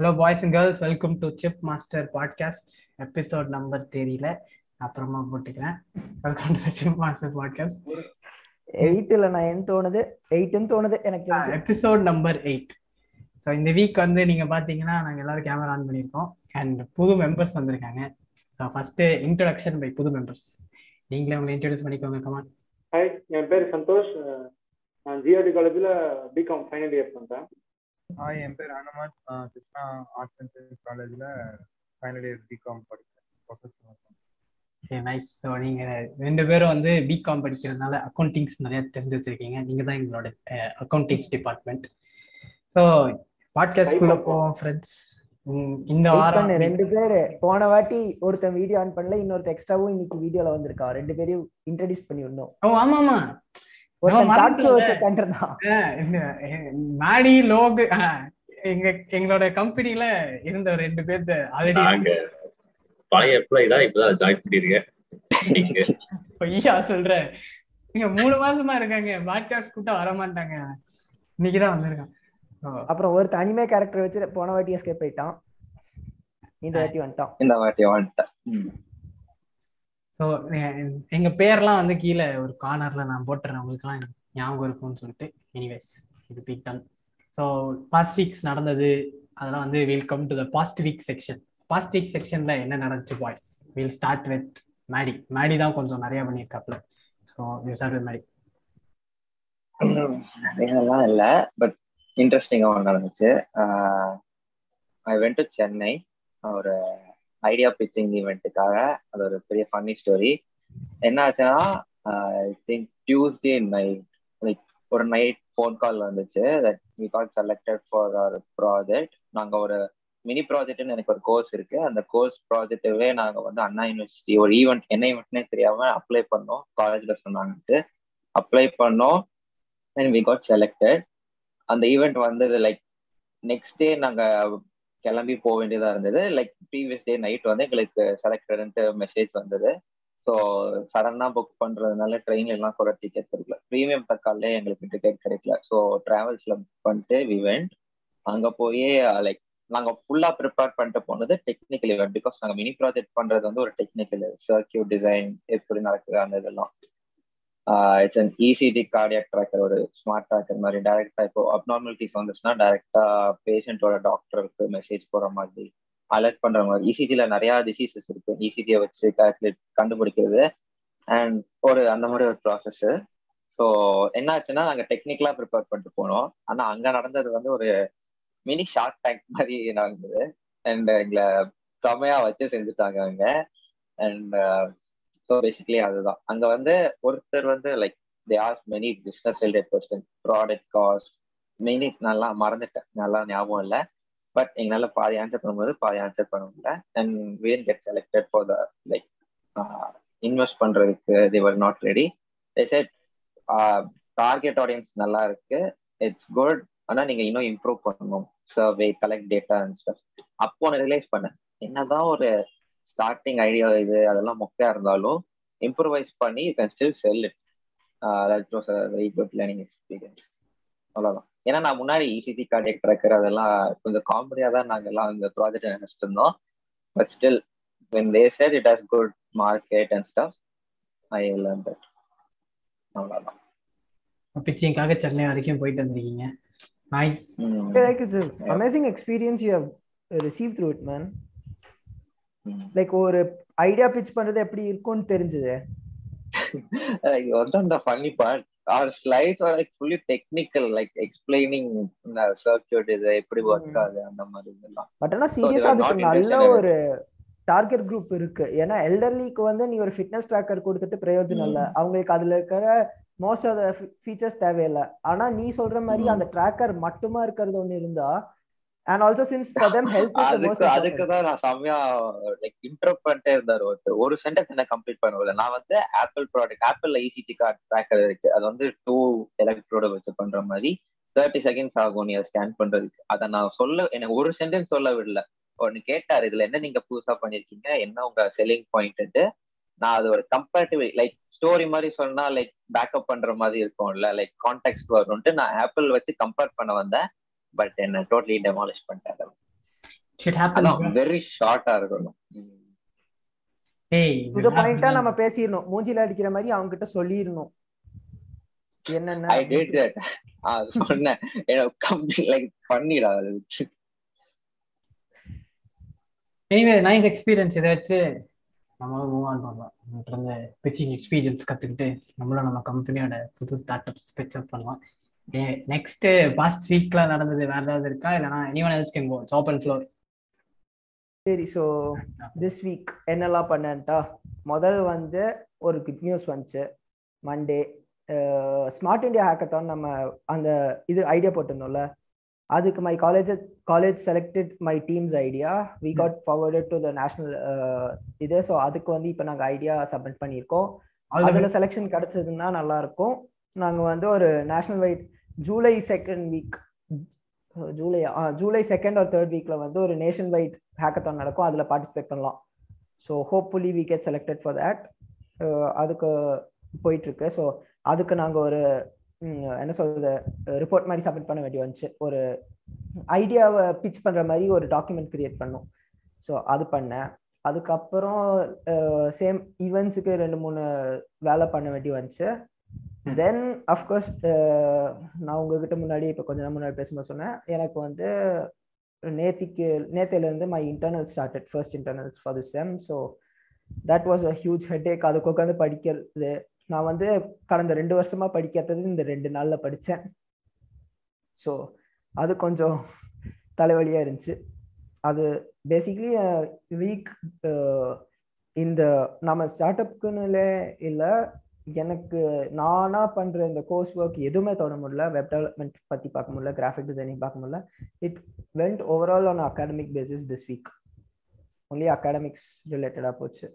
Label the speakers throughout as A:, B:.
A: Hello boys and girls welcome to chip master podcast episode number தெரியல அப்புறமா போட்டுக்கிறேன் welcome to chip master podcast எயிட்டில் நான் என் தோணுது எயிட்னு தோணுது எனக்கு எபிசோட் நம்பர் எயிட் ஸோ இந்த வீக் வந்து நீங்கள் பார்த்தீங்கன்னா நாங்கள் எல்லாரும் கேமரா ஆன் பண்ணியிருக்கோம் அண்ட் புது மெம்பர்ஸ் வந்திருக்காங்க ஸோ ஃபஸ்ட்டு இன்ட்ரடக்ஷன் பை புது மெம்பர்ஸ் நீங்களே உங்களை இன்ட்ரடியூஸ் பண்ணிக்கோங்க கமான் ஹாய் என் பேர் சந்தோஷ் நான் ஜிஆர்டி காலேஜில் பிகாம் ஃபைனல் இயர் பண்ணுறேன் ஹாய் என் பேர் Hanuman Krishna arts and science காலேஜில் ஃபைனல் இயர் பிகாம் படிக்கிறேன் நைஸ் ஸோ நீங்கள் ரெண்டு பேரும் வந்து பிகாம் படிக்கிறதுனால அக்கௌண்டிங்ஸ் நிறைய தெரிஞ்சு வச்சிருக்கீங்க நீங்கள் தான் எங்களோட அக்கௌண்டிங்ஸ் டிபார்ட்மெண்ட் ஸோ பாட்காஸ்ட்குள்ளே போவோம் ஃப்ரெண்ட்ஸ் இந்த வாரம்
B: ரெண்டு பேர் போன வாட்டி ஒருத்தன் வீடியோ ஆன் பண்ணல இன்னொருத்த எக்ஸ்ட்ராவும் இன்னைக்கு வீடியோல வந்திருக்கா ரெண்டு பேரையும் இன்ட்ரடியூஸ்
A: பண்ணி இருந்தோம் ஆமா ஆமா நாடி லோக் எங்க எங்களோட கம்பெனில இருந்த ரெண்டு
C: பேர்த்த ஆல்ரெடி பழைய எம்ப்ளாயி தான் இப்பதான் ஜாயின் பண்ணிருக்கேன் பொய்யா சொல்றேன் நீங்க மூணு மாசமா இருக்காங்க
A: பாட்காஸ்ட் கூட்டம் வர மாட்டாங்க இன்னைக்குதான்
B: வந்திருக்கான் அப்புறம் ஒரு தனிமே கேரக்டர் வச்சு போன வாட்டி எஸ்கேப் போயிட்டான் இந்த வாட்டி வந்துட்டான் இந்த வாட்டி வந்துட்டான் ஸோ
A: எங்க பேர்லாம் வந்து கீழே ஒரு கார்னர்ல நான் போட்டுறேன் உங்களுக்குலாம் ஞாபகம் இருக்கும்னு சொல்லிட்டு எனிவேஸ் இது beaten ton so past weeks நடந்தது அதெல்லாம் வந்து welcome come to the past week section past week செக்ஷன்ல என்ன நடந்துச்சு boys will start with Maddy Maddy தான் கொஞ்சம் நிறைய பண்ணியிருக்காப்ல so you start with
C: Maddy நிறையலாம் இல்லை பட் இன்ட்ரெஸ்டிங்காக ஒன்று நடந்துச்சு ஐ வென்ட் டு சென்னை ஒரு ஐடியா பிச்சிங் ஈவெண்ட்டுக்காக அது ஒரு பெரிய ஃபன்னி ஸ்டோரி என்ன ஆச்சுன்னா I think Tuesday night like ஒரு நைட் ஃபோன் கால் வந்துச்சு that we call selected for our project நாங்கள் ஒரு மினி ப்ராஜெக்ட்னு எனக்கு ஒரு கோர்ஸ் இருக்கு அந்த கோர்ஸ் ப்ராஜெக்ட்டுவே நாங்கள் வந்து அண்ணா யூனிவர்சிட்டி ஒரு ஈவெண்ட் என்ன ஈவெண்ட்னே தெரியாம அப்ளை பண்ணோம் காலேஜில் சொன்னாங்கன்ட்டு அப்ளை பண்ணோம் அண்ட் வி காட் செலக்டட் அந்த ஈவெண்ட் வந்தது லைக் நெக்ஸ்ட் டே நாங்கள் கிளம்பி போக வேண்டியதா இருந்தது லைக் ப்ரீவியஸ் டே நைட் வந்து எங்களுக்கு செலக்டட்ன்ட்டு மெசேஜ் வந்தது ஸோ சடனாக புக் பண்ணுறதுனால ட்ரெயின்ல எல்லாம் கூட டிக்கெட் கிடைக்கல ப்ரீமியம் தக்காலே எங்களுக்கு டிக்கெட் கிடைக்கல ஸோ ட்ராவல்ஸில் புக் பண்ணிட்டு வி வெண்ட் அங்கே போய் லைக் நாங்கள் ஃபுல்லாக ப்ரிப்பேர் பண்ணிட்டு போனது டெக்னிக்கல் இவெண்ட் பிகாஸ் நாங்கள் மினி ப்ராஜெக்ட் பண்ணுறது வந்து ஒரு டெக்னிக்கல் சர்க்கியூட் டிசைன் எப்படி நடக்குது அந்த இதெல்லாம் it's and ECG cardiac tracker ஒரு ஸ்மார்ட் ட்ராக்கர் மாதிரி டைரக்டா இப்போ அப்நார்மலிட்டிஸ் வந்துச்சுன்னா டைரக்டா பேஷண்ட்டோட டாக்டருக்கு மெசேஜ் போற மாதிரி அலர்ட் பண்ற மாதிரி இசிஜில நிறைய டிசீசஸ் இருக்கு இசிஜியை e வச்சு கால்குலேட் கண்டுபிடிக்கிறது அண்ட் ஒரு அந்த மாதிரி ஒரு ப்ராசஸ் ஸோ என்ன ஆச்சுன்னா நாங்கள் ப்ரிப்பேர் பண்ணிட்டு போனோம் ஆனால் அங்கே நடந்தது வந்து ஒரு மினி ஷார்ட் டேங்க் மாதிரி நடந்தது அண்ட் எங்களை செமையாக வச்சு செஞ்சுட்டாங்க அங்கே அண்ட் ஸோ பேசிக்கலி அதுதான் அங்கே வந்து ஒருத்தர் வந்து like they ask many business related question product cost many நல்லா மறந்துட்டேன் நல்லா ஞாபகம் இல்லை பட் எங்களால் பாதி ஆன்சர் பண்ணும்போது பாதி ஆன்சர் பண்ண முடியல and when get selected for the like invest பண்றதுக்கு தேவர் not ready set target audience நல்லா இருக்கு இட்ஸ் குட் ஆனால் நீங்கள் இன்னும் இம்ப்ரூவ் பண்ணணும் survey collect data and stuff அப்போ நான் ரியலைஸ் பண்ணேன் என்னதான் ஒரு ஸ்டார்டிங் ஐடியா இது அதெல்லாம் மொக்கையா இருந்தாலும் இம்ப்ரூவைஸ் பண்ணி you can still sell it that was very good learning experience அவ்வளோதான் ஏன்னா நான் முன்னாடி இசிசி கார்டியக் ட்ரக்கர் அதெல்லாம் கொஞ்சம் காமெடியாக தான் நாங்கள் எல்லாம் இந்த ப்ராஜெக்ட் நினைச்சிட்டு இருந்தோம் but still when they said it has good market and staff I learn that அவ்வளோதான் பிச்சிங்காக சென்னை வரைக்கும் போயிட்டு வந்திருக்கீங்க nice amazing experience you have receive through it man like ஒரு ஐடியா பிச் பண்றது எப்படி இருக்கும்னு தெரிஞ்சது
B: இது funny part R slide R like fully technical like explaining இந்த சர்க்கியூட் இது எப்படி ஒர்க் ஆகுது அந்த மாதிரி இதெல்லாம் பட் ஆனா சீரியஸா அதுக்கு நல்ல ஒரு டார்கெட் குரூப் இருக்கு ஏன்னா எல்டர்லிக்கு வந்து நீ ஒரு ஃபிட்னஸ் ட்ராக்கர் கொடுத்துட்டு பிரயோஜனம் இல்ல அவங்களுக்கு அதுல இருக்கிற மோஸ்ட் ஆஃப் த ஃபீச்சர்ஸ் தேவையில்லை ஆனா நீ சொல்ற மாதிரி அந்த ட்ராக்கர் மட்டுமா இருக்கிறது ஒண்ணு இருந்தா and
C: also since for them health is அதுக்கு அதுக்கு தான் நான் சமயா லைக் இன்டரப்ட் பண்ணிட்டே இருந்தார் ஒருத்தர் ஒரு சென்டென்ஸ் என்ன கம்ப்ளீட் பண்ணல நான் வந்து Apple product Apple ECG card tracker இருக்கு அது வந்து டூ எலக்ட்ரோட வச்சு பண்ற மாதிரி தேர்ட்டி செகண்ட்ஸ் ஆகும் நீ அதை ஸ்கேன் பண்றதுக்கு அதை நான் சொல்ல எனக்கு ஒரு சென்டென்ஸ் சொல்ல விடல ஒன்னு கேட்டார் இதுல என்ன நீங்க புதுசா பண்ணிருக்கீங்க என்ன உங்க செல்லிங் பாயிண்ட் நான் அது ஒரு கம்பேரிட்டிவ் லைக் ஸ்டோரி மாதிரி சொன்னா லைக் பேக்கப் பண்ற மாதிரி இருக்கும்ல லைக் கான்டாக்ட் வரும்ட்டு நான் ஆப்பிள் வச்சு கம்பேர் பண்ண வந்தேன் பட் என்ன டோட்டலி டெமாலிஷ் பண்ணிட்டாங்க வெரி ஷார்ட்டா இருக்கணும் இது
B: நம்ம மூஞ்சில
C: அடிக்கிற
B: மாதிரி
C: என்னன்னா
A: எக்ஸ்பீரியன்ஸ் நம்மளும் மூவ் ஆன் பண்ணலாம் நம்மளும் நம்ம கம்பெனியோட புது ஸ்டார்ட் பண்ணலாம் நெக்ஸ்ட் பாஸ்ட் வீக்லாம் நடந்தது வேற ஏதாவது
B: இருக்கா இல்லனா anyone else can go open floor சரி ஸோ திஸ் வீக் என்னெல்லாம் பண்ணேன்ட்டா முதல் வந்து ஒரு குட் நியூஸ் வந்துச்சு மண்டே ஸ்மார்ட் இந்தியா ஹேக்கத்தான் நம்ம அந்த இது ஐடியா போட்டிருந்தோம்ல அதுக்கு my college college selected my teams idea we got forwarded to the national இது ஸோ அதுக்கு வந்து இப்போ நாங்கள் ஐடியா சப்மிட் பண்ணியிருக்கோம் அதில் செலெக்ஷன் கிடச்சதுன்னா நல்லாயிருக்கும் நாங்கள் வந்து ஒரு national wide July second week July July second or third வீக்ல வந்து ஒரு நேஷன் வைட் ஹேக்கத்தான் நடக்கும் அதில் பார்ட்டிசிபேட் பண்ணலாம் so hopefully we get selected for that அதுக்கு போயிட்டுருக்கு ஸோ அதுக்கு நாங்கள் ஒரு என்ன சொல்றது ரிப்போர்ட் மாதிரி சப்மிட் பண்ண வேண்டிய வந்துச்சு ஒரு ஐடியாவை பிச் பண்ணுற மாதிரி ஒரு டாக்குமெண்ட் கிரியேட் பண்ணோம் ஸோ அது பண்ணேன் அதுக்கப்புறம் சேம் ஈவெண்ட்ஸுக்கு ரெண்டு மூணு வேலை பண்ண வேண்டி வந்துச்சு தென் அஃப்கோர்ஸ் நான் உங்ககிட்ட முன்னாடி இப்போ கொஞ்ச நேரம் முன்னாடி பேசும்போது சொன்னேன் எனக்கு வந்து நேத்திக்கு நேத்திலேருந்து my internal started first internals for the sem so that was a huge headache அதுக்கு உட்காந்து படிக்கிறது நான் வந்து கடந்த ரெண்டு வருஷமா படிக்காதது இந்த ரெண்டு நாள்ல படித்தேன் ஸோ அது கொஞ்சம் தலைவலியாக இருந்துச்சு அது பேசிக்லி வீக் இந்த நம்ம ஸ்டார்ட் அப்புக்குன்னு இல்லை எனக்கு நானா பண்ற இந்த கோர்ஸ் ஒர்க் எதுவுமே தொட முடியல வெப் டெவலப்மெண்ட் பத்தி பார்க்க முடியல கிராஃபிக் டிசைனிங் பார்க்க முடியல it went overall on academic basis this week only academics ரிலேட்டடா போச்சு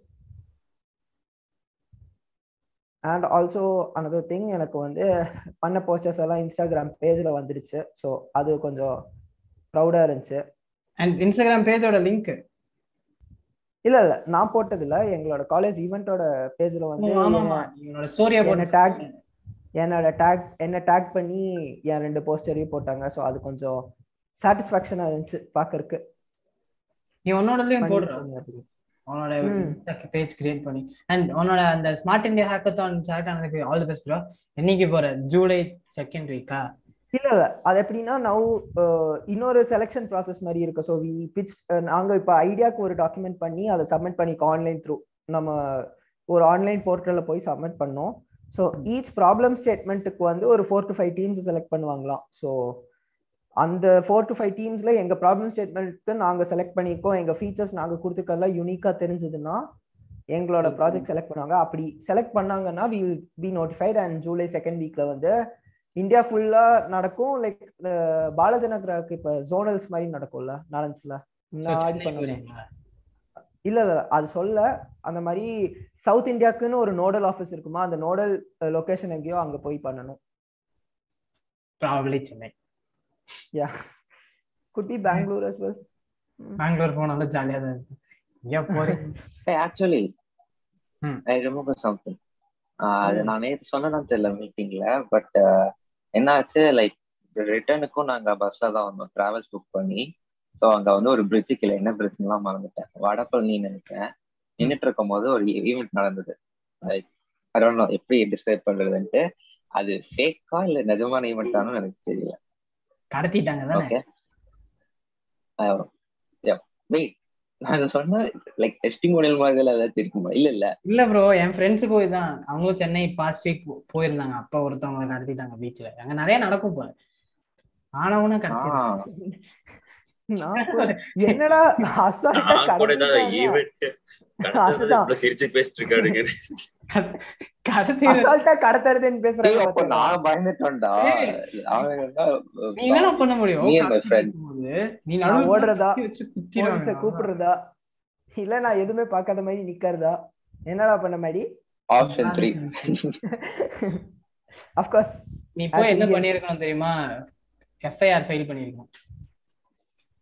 B: அண்ட் ஆல்சோ அனதர் திங் எனக்கு வந்து பண்ண போஸ்டர்ஸ் எல்லாம் இன்ஸ்டாகிராம் பேஜில் வந்துடுச்சு ஸோ அது கொஞ்சம் ப்ரௌடாக இருந்துச்சு அண்ட்
A: இன்ஸ்டாகிராம் பேஜோட லிங்க்
B: இல்ல இல்ல நான் போட்டது இல்ல எங்களோட காலேஜ் ஈவென்ட்டோட பேஜ்ல
A: வந்து என்னோட ஸ்டோரிய போட்டு டேக் என்னோட
B: டேக் என்ன டேக் பண்ணி என் ரெண்டு போஸ்டரையும் போட்டாங்க சோ அது கொஞ்சம் சாட்டிஸ்ஃபேக்ஷனா இருந்துச்சு
A: பாக்குறதுக்கு நீ உன்னோடதுலயும் போடுற உன்னோட பேஜ் கிரியேட் பண்ணி அண்ட் உன்னோட அந்த ஸ்மார்ட் இந்தியா ஹேக்கத்தான் செலக்ட் ஆனதுக்கு ஆல் தி பெஸ்ட் ப்ரோ என்னைக்கு போற ஜூலை செகண்ட் வீக்கா
B: இல்ல இல்ல அது எப்படின்னா நவு இன்னொரு செலெக்ஷன் ப்ராசஸ் மாதிரி இருக்கு ஸோ வி பிச் நாங்க இப்ப ஐடியாக்கு ஒரு டாக்குமெண்ட் பண்ணி அதை சப்மிட் பண்ணிக்கோ ஆன்லைன் த்ரூ நம்ம ஒரு ஆன்லைன் போர்ட்டல்ல போய் சப்மிட் பண்ணோம் ஸோ ஈச் ப்ராப்ளம் ஸ்டேட்மெண்ட்டுக்கு வந்து ஒரு four to five teams select பண்ணுவாங்களாம் ஸோ அந்த ஃபோர் டு ஃபைவ் டீம்ஸ்ல எங்க ப்ராப்ளம் ஸ்டேட்மெண்ட்டு நாங்க செலக்ட் பண்ணிக்கோம் எங்க ஃபீச்சர்ஸ் நாங்க கொடுத்துருக்கறதுலாம் யூனிக்கா தெரிஞ்சதுன்னா எங்களோட ப்ராஜெக்ட் செலக்ட் பண்ணுவாங்க அப்படி செலக்ட் பண்ணாங்கன்னா we will be notified and July second வீக்ல வந்து இந்தியா ஃபுல்லா நடக்கும் லைக் பாலஜனகராக்கு இப்ப ஜோனல்ஸ் மாதிரி நடக்கும்ல நாலஞ்சுல இல்ல இல்ல அது சொல்ல அந்த மாதிரி சவுத் இந்தியாக்குன்னு ஒரு நோடல் ஆஃபீஸ் இருக்குமா அந்த நோடல் லொகேஷன் எங்கேயோ அங்க போய்
A: பண்ணணும் Chennai yeah good be Bangalore as well Bangalore போனாலும் ஜாலியா தான் இருக்கும் ஏன் போறீங்க ஆக்சுவலி ஐ ரிமெம்பர் சம்திங் அது நான் நேத்து சொன்னேன்னு தெரியல மீட்டிங்ல பட்
C: என்னாச்சு லைக் ரிட்டர்னுக்கும் நாங்க பஸ்ல தான் வந்தோம் டிராவல்ஸ் புக் பண்ணி ஸோ அங்க வந்து ஒரு பிரிட்ஜுக்கு கிளை என்ன பிரிட்ஜ்லாம் மறந்துட்டேன் வடப்பழனி நினைக்கிறேன் நின்றுட்டு இருக்கும் போது ஒரு ஈவெண்ட் e-, நடந்தது லைக் அரௌண்ட் எப்படி டிஸ்கிரைப் பண்றதுன்ட்டு அது ஃபேக்கா இல்ல நிஜமான ஈவெண்ட்டானு எனக்கு தெரியல கடத்திட்டாங்க ஓகே
A: வெயிட் நான் சொன்னேன் லைக் டெஸ்டிங் மாடல் மாதிரி ஏதாச்சும் இருக்குமா இல்ல இல்ல இல்ல ப்ரோ என் ஃப்ரெண்ட்ஸுக்கு போய் தான் அவங்களும் சென்னை பாஸ்ட் வீக் போயிருந்தாங்க அப்பா ஒருத்தவங்க நடத்திட்டாங்க பீச்ல அங்க நிறைய நடக்கும் பாரு ஆனவனும் என்னடா நான்
B: கூப்பிடுறதா இல்ல நான் எதுவுமே பாக்காத மாதிரி நிக்கிறதா
C: என்னடா பண்ண மாதிரி ஆப்ஷன்
A: ஆஃப் கோர்ஸ் நீ போய் என்ன பண்ணிருக்கான் தெரியுமா எஃப்ஐஆர் ஃபைல் பண்ணிருக்கான்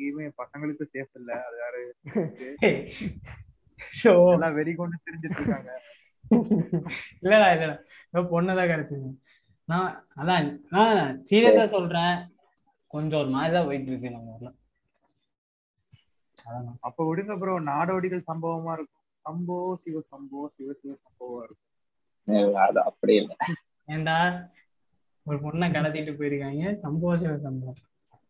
D: எங்கேயுமே பசங்களுக்கு சேஃப் இல்ல அது யாரு சோ எல்லாம் வெறி கொண்டு தெரிஞ்சிட்டு இருக்காங்க இல்லடா
A: இல்லடா ஏதோ பொண்ணதான் கிடைச்சது நான் அதான் நான் சீரியஸா சொல்றேன் கொஞ்சம் ஒரு மாதிரிதான் போயிட்டு இருக்கு நம்ம ஊர்ல
D: அப்ப விடுங்க ப்ரோ நாடோடிகள் சம்பவமா இருக்கும் சம்போ சிவ சம்போ சிவ சிவ சம்பவமா இருக்கும் அது அப்படி
A: ஏண்டா ஒரு பொண்ணை கடத்திட்டு போயிருக்காங்க சம்பவ சிவ சம்பவம்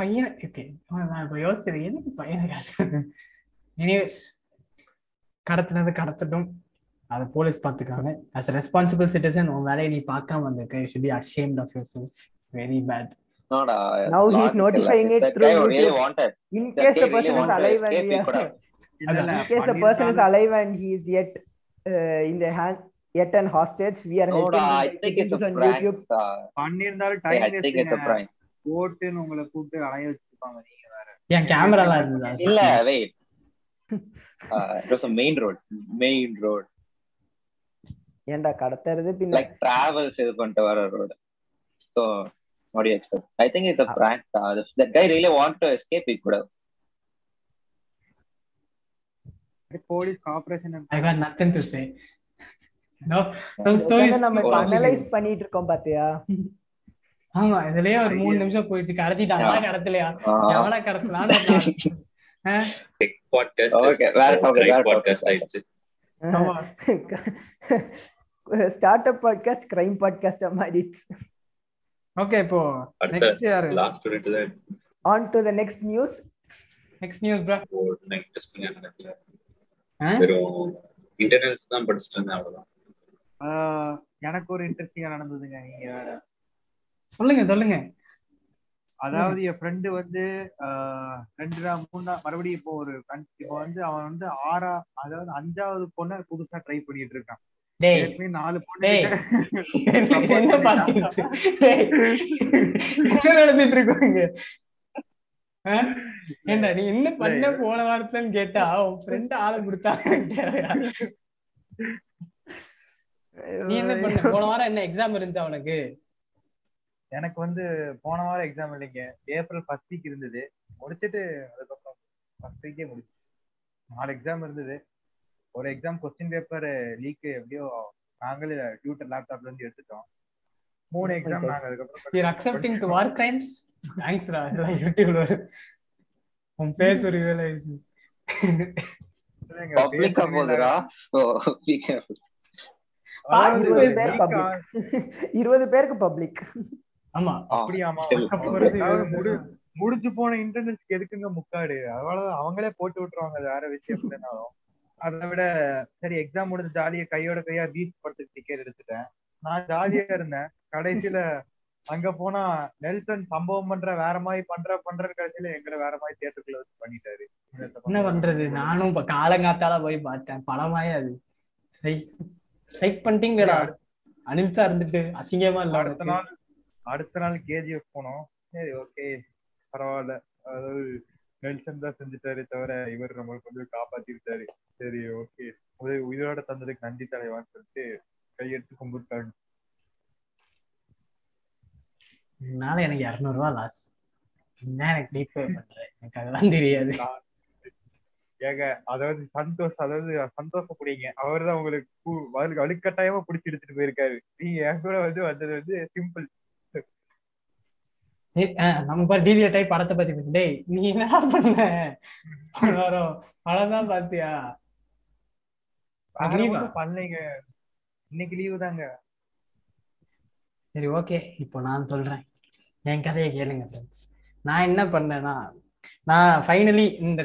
A: பையன் ஓகே நான் இப்போ யோசிச்சது எனக்கு பையனை காட்டுறேன் எனிவேஸ் கடத்தட்டும் அதை போலீஸ் பார்த்துக்காங்க ஆஸ் ரெஸ்பான்சிபிள் சிட்டிசன் உன் வேலையை நீ பார்க்காம வந்திருக்க you should be ashamed of your very bad now he is notifying in case the person is alive yet in the hostage we are helping போட்டுன்னு உங்களை கூப்பிட்டு அலைய வச்சிருப்பாங்க நீங்க வேற
C: என் கேமராலாம் இருந்ததா இல்ல wait it main road main road ஏன்டா கடத்துறது பின் லைக் டிராவல்ஸ் இது பண்ணிட்டு வர road so what you expect I think it's a ah. prank that guy really want to escape
A: it கூட police corporation I hate nothing to say no no stories நம்ம
B: analyse oh. பண்ணிட்டு இருக்கோம் பாத்தியா
C: ஆமா இதுலயே ஒரு மூணு நிமிஷம் போயிடுச்சு கடத்திட்டா கடத்தலையா எவ்வளவு கடத்தலான்னு ஸ்டார்ட் அப் பாட்காஸ்ட் கிரைம்
B: பாட்காஸ்டா மாறிடுச்சு
A: ஓகே இப்போ நெக்ஸ்ட் யாரு லாஸ்ட் ஸ்டூடண்ட் தான் on to the next news next news bro interesting நடக்கல வெறும் இன்டர்னல்ஸ் தான் படிச்சிட்டு இருந்தேன் அவ்வளவுதான் எனக்கு ஒரு இன்ட்ரஸ்டிங்கா நடந்ததுங்க நீங்க வேற சொல்லுங்க சொல்லுங்க
D: அதாவது என் ஃப்ரெண்டு வந்து ரெண்டு மூணா மறுபடியும் இப்போ ஒரு இப்போ வந்து அவன் வந்து ஆறா அதாவது அஞ்சாவது பொண்ணை புதுசா ட்ரை பண்ணிட்டு
A: இருக்கான் நாலு பொண்ணு நடந்துட்டு ஏண்டா நீ என்ன போன வாரத்துலன்னு கேட்டா ஃப்ரெண்ட் நீ போன வாரம் என்ன எக்ஸாம் இருந்துச்சு அவனுக்கு
D: எனக்கு வந்து போன வாரம் எக்ஸாம் இல்லைங்க ஏப்ரல் ஃபர்ஸ்ட் வீக் இருந்தது முடிச்சுட்டு அதுக்கப்புறம் ஃபர்ஸ்ட் வீக்கே முடிச்சு நாலு எக்ஸாம் இருந்தது ஒரு எக்ஸாம் கொஸ்டின் பேப்பர் லீக் எப்படியோ நாங்களே டியூட்டர் லேப்டாப்ல இருந்து எடுத்துட்டோம் மூணு எக்ஸாம் நாங்க அதுக்கப்புறம்
A: accepting to war crimes thanks டா இதெல்லாம் யூடியூப்ல வரும் உன்
C: பேஸ் ஒரு வேலை பப்ளிக்கா இருபது பேருக்கு
B: பப்ளிக்
D: ஆமா அப்படியாமா முடிஞ்சு போன இன்டர்நெட்ஸ்க்கு எதுக்குங்க முக்காடு அவ்வளவு அவங்களே போட்டு விட்டுருவாங்க வேற விஷயம் இல்லைனாலும் அதை விட சரி எக்ஸாம் முடிஞ்சு ஜாலியா கையோட கையா பீச் படுத்து டிக்கெட் எடுத்துட்டேன் நான் ஜாலியா இருந்தேன் கடைசியில அங்க போனா நெல்சன் சம்பவம் பண்ற வேற மாதிரி பண்ற பண்ற கடைசியில எங்களை வேற மாதிரி தேட்டருக்குள்ள வச்சு
A: பண்ணிட்டாரு என்ன பண்றது நானும் காலங்காத்தால போய் பார்த்தேன் படமாயே அது சைக் பண்ணிட்டீங்கடா பண்ணிட்டீங்களா அனில் சார் இருந்துட்டு அசிங்கமா இல்ல அடுத்த நாள்
D: அடுத்த நாள் கேஜிஎஃப் போனோம் சரி ஓகே பரவாயில்ல அதாவது நெல்சன் தான் செஞ்சுட்டாரு தவிர இவர் நம்மளுக்கு கொஞ்சம் காப்பாத்திருக்காரு சரி ஓகே உதவி உயிரோட தந்ததுக்கு நன்றி தலைவான்னு சொல்லிட்டு கையெடுத்து
A: கும்பிட்டாங்க இதனால எனக்கு இரநூறுவா லாஸ் என்ன எனக்கு டீப் பண்றேன் எனக்கு அதெல்லாம் தெரியாது ஏங்க அதாவது
D: சந்தோஷ் அதாவது சந்தோஷம் புடிங்க அவர் தான் உங்களுக்கு வலுக்கட்டாயமா புடிச்சு எடுத்துட்டு போயிருக்காரு நீங்க என் கூட வந்து வந்தது வந்து சிம்பிள் நம்ம பாரு டிவியர் படத்தை பத்தி டேய் நீ என்ன பண்ண வரும்
A: படம் தான் பாத்தியா பண்ணீங்க இன்னைக்கு லீவு தாங்க சரி ஓகே இப்போ நான் சொல்றேன் என் கதையை கேளுங்க ஃப்ரெண்ட்ஸ் நான் என்ன பண்ணேன்னா நான் ஃபைனலி இந்த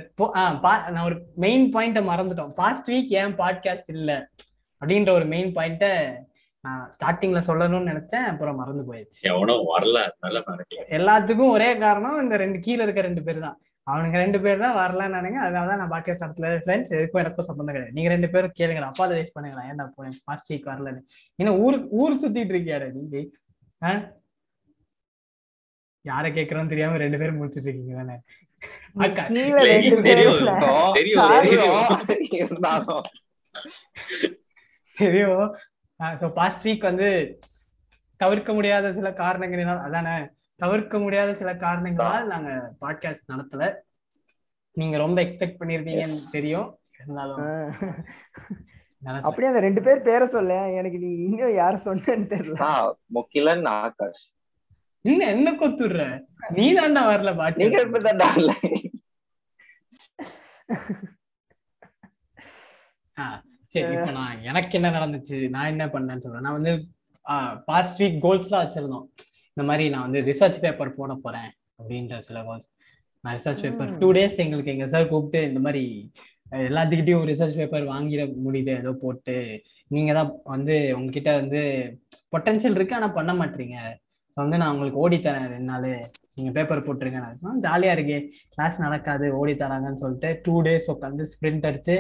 A: நான் ஒரு மெயின் பாயிண்ட்டை மறந்துட்டோம் பாஸ்ட் வீக் ஏன் பாட்காஸ்ட் இல்லை அப்படின்ற ஒரு மெயின் பாயிண்ட்டை நான் ஸ்டார்டிங்ல சொல்லணும்னு நினைச்சேன் அப்புறம் மறந்து
C: போயிடுச்சு எவனும் வரல
A: எல்லாத்துக்கும் ஒரே காரணம் இந்த ரெண்டு கீழே இருக்க ரெண்டு பேர் தான் அவனுங்க ரெண்டு பேர் தான் வரலன்னு நினைங்க அதனால தான் நான் பாக்கிய ஸ்டார்ட்ல ஃப்ரெண்ட்ஸ் எதுக்கும் எனக்கும் சம்மந்தம் கிடையாது நீங்க ரெண்டு பேரும் கேளுங்க அப்பா அதை பண்ணுங்களா ஏன்டா போனேன் ஃபர்ஸ்ட் வீக் வரலன்னு ஏன்னா ஊருக்கு ஊர் சுத்திட்டு இருக்கியாடா நீங்க யார கேக்குறோம்னு தெரியாம ரெண்டு பேரும் முடிச்சிட்டு இருக்கீங்க தானே தெரியும் ஸோ பாஸ்ட் வீக் வந்து தவிர்க்க முடியாத சில காரணங்களினால் அதான தவிர்க்க முடியாத சில காரணங்களால் நாங்க பாட்காஸ்ட் நடத்தல நீங்க ரொம்ப எக்ஸ்பெக்ட் பண்ணிருப்பீங்கன்னு
B: தெரியும் இருந்தாலும் அப்படியே அந்த ரெண்டு பேர் பேர சொல்ல எனக்கு நீ இங்க யார சொன்னேன்னு
C: தெரியல முக்கிலன் ஆகாஷ் என்ன என்ன
A: கொத்துடுற நீ தாண்டா வரல
C: பாட்டு நீங்க இப்ப தாண்டா வரல
A: சரி இப்போ நான் எனக்கு என்ன நடந்துச்சு நான் என்ன பண்ணேன்னு சொல்றேன் நான் வந்து பாஸ்ட் வீக் கோல்ஸ்லாம் வச்சிருந்தோம் இந்த மாதிரி நான் வந்து ரிசர்ச் பேப்பர் போட போறேன் அப்படின்ற சில கோல்ஸ் நான் ரிசர்ச் பேப்பர் டூ டேஸ் எங்களுக்கு எங்க சார் கூப்பிட்டு இந்த மாதிரி எல்லாத்துக்கிட்டையும் ரிசர்ச் பேப்பர் வாங்கிட முடியுது ஏதோ போட்டு நீங்க தான் வந்து உங்ககிட்ட வந்து பொட்டன்ஷியல் இருக்கு ஆனா பண்ண மாட்டீங்க வந்து நான் உங்களுக்கு ஓடி தரேன் ரெண்டு நாள் நீங்க பேப்பர் போட்டுருங்க நான் ஜாலியா இருக்கு கிளாஸ் நடக்காது ஓடி தராங்கன்னு சொல்லிட்டு டூ டேஸ் உட்காந்து ஸ்ப்ரிண்ட் அடிச்சு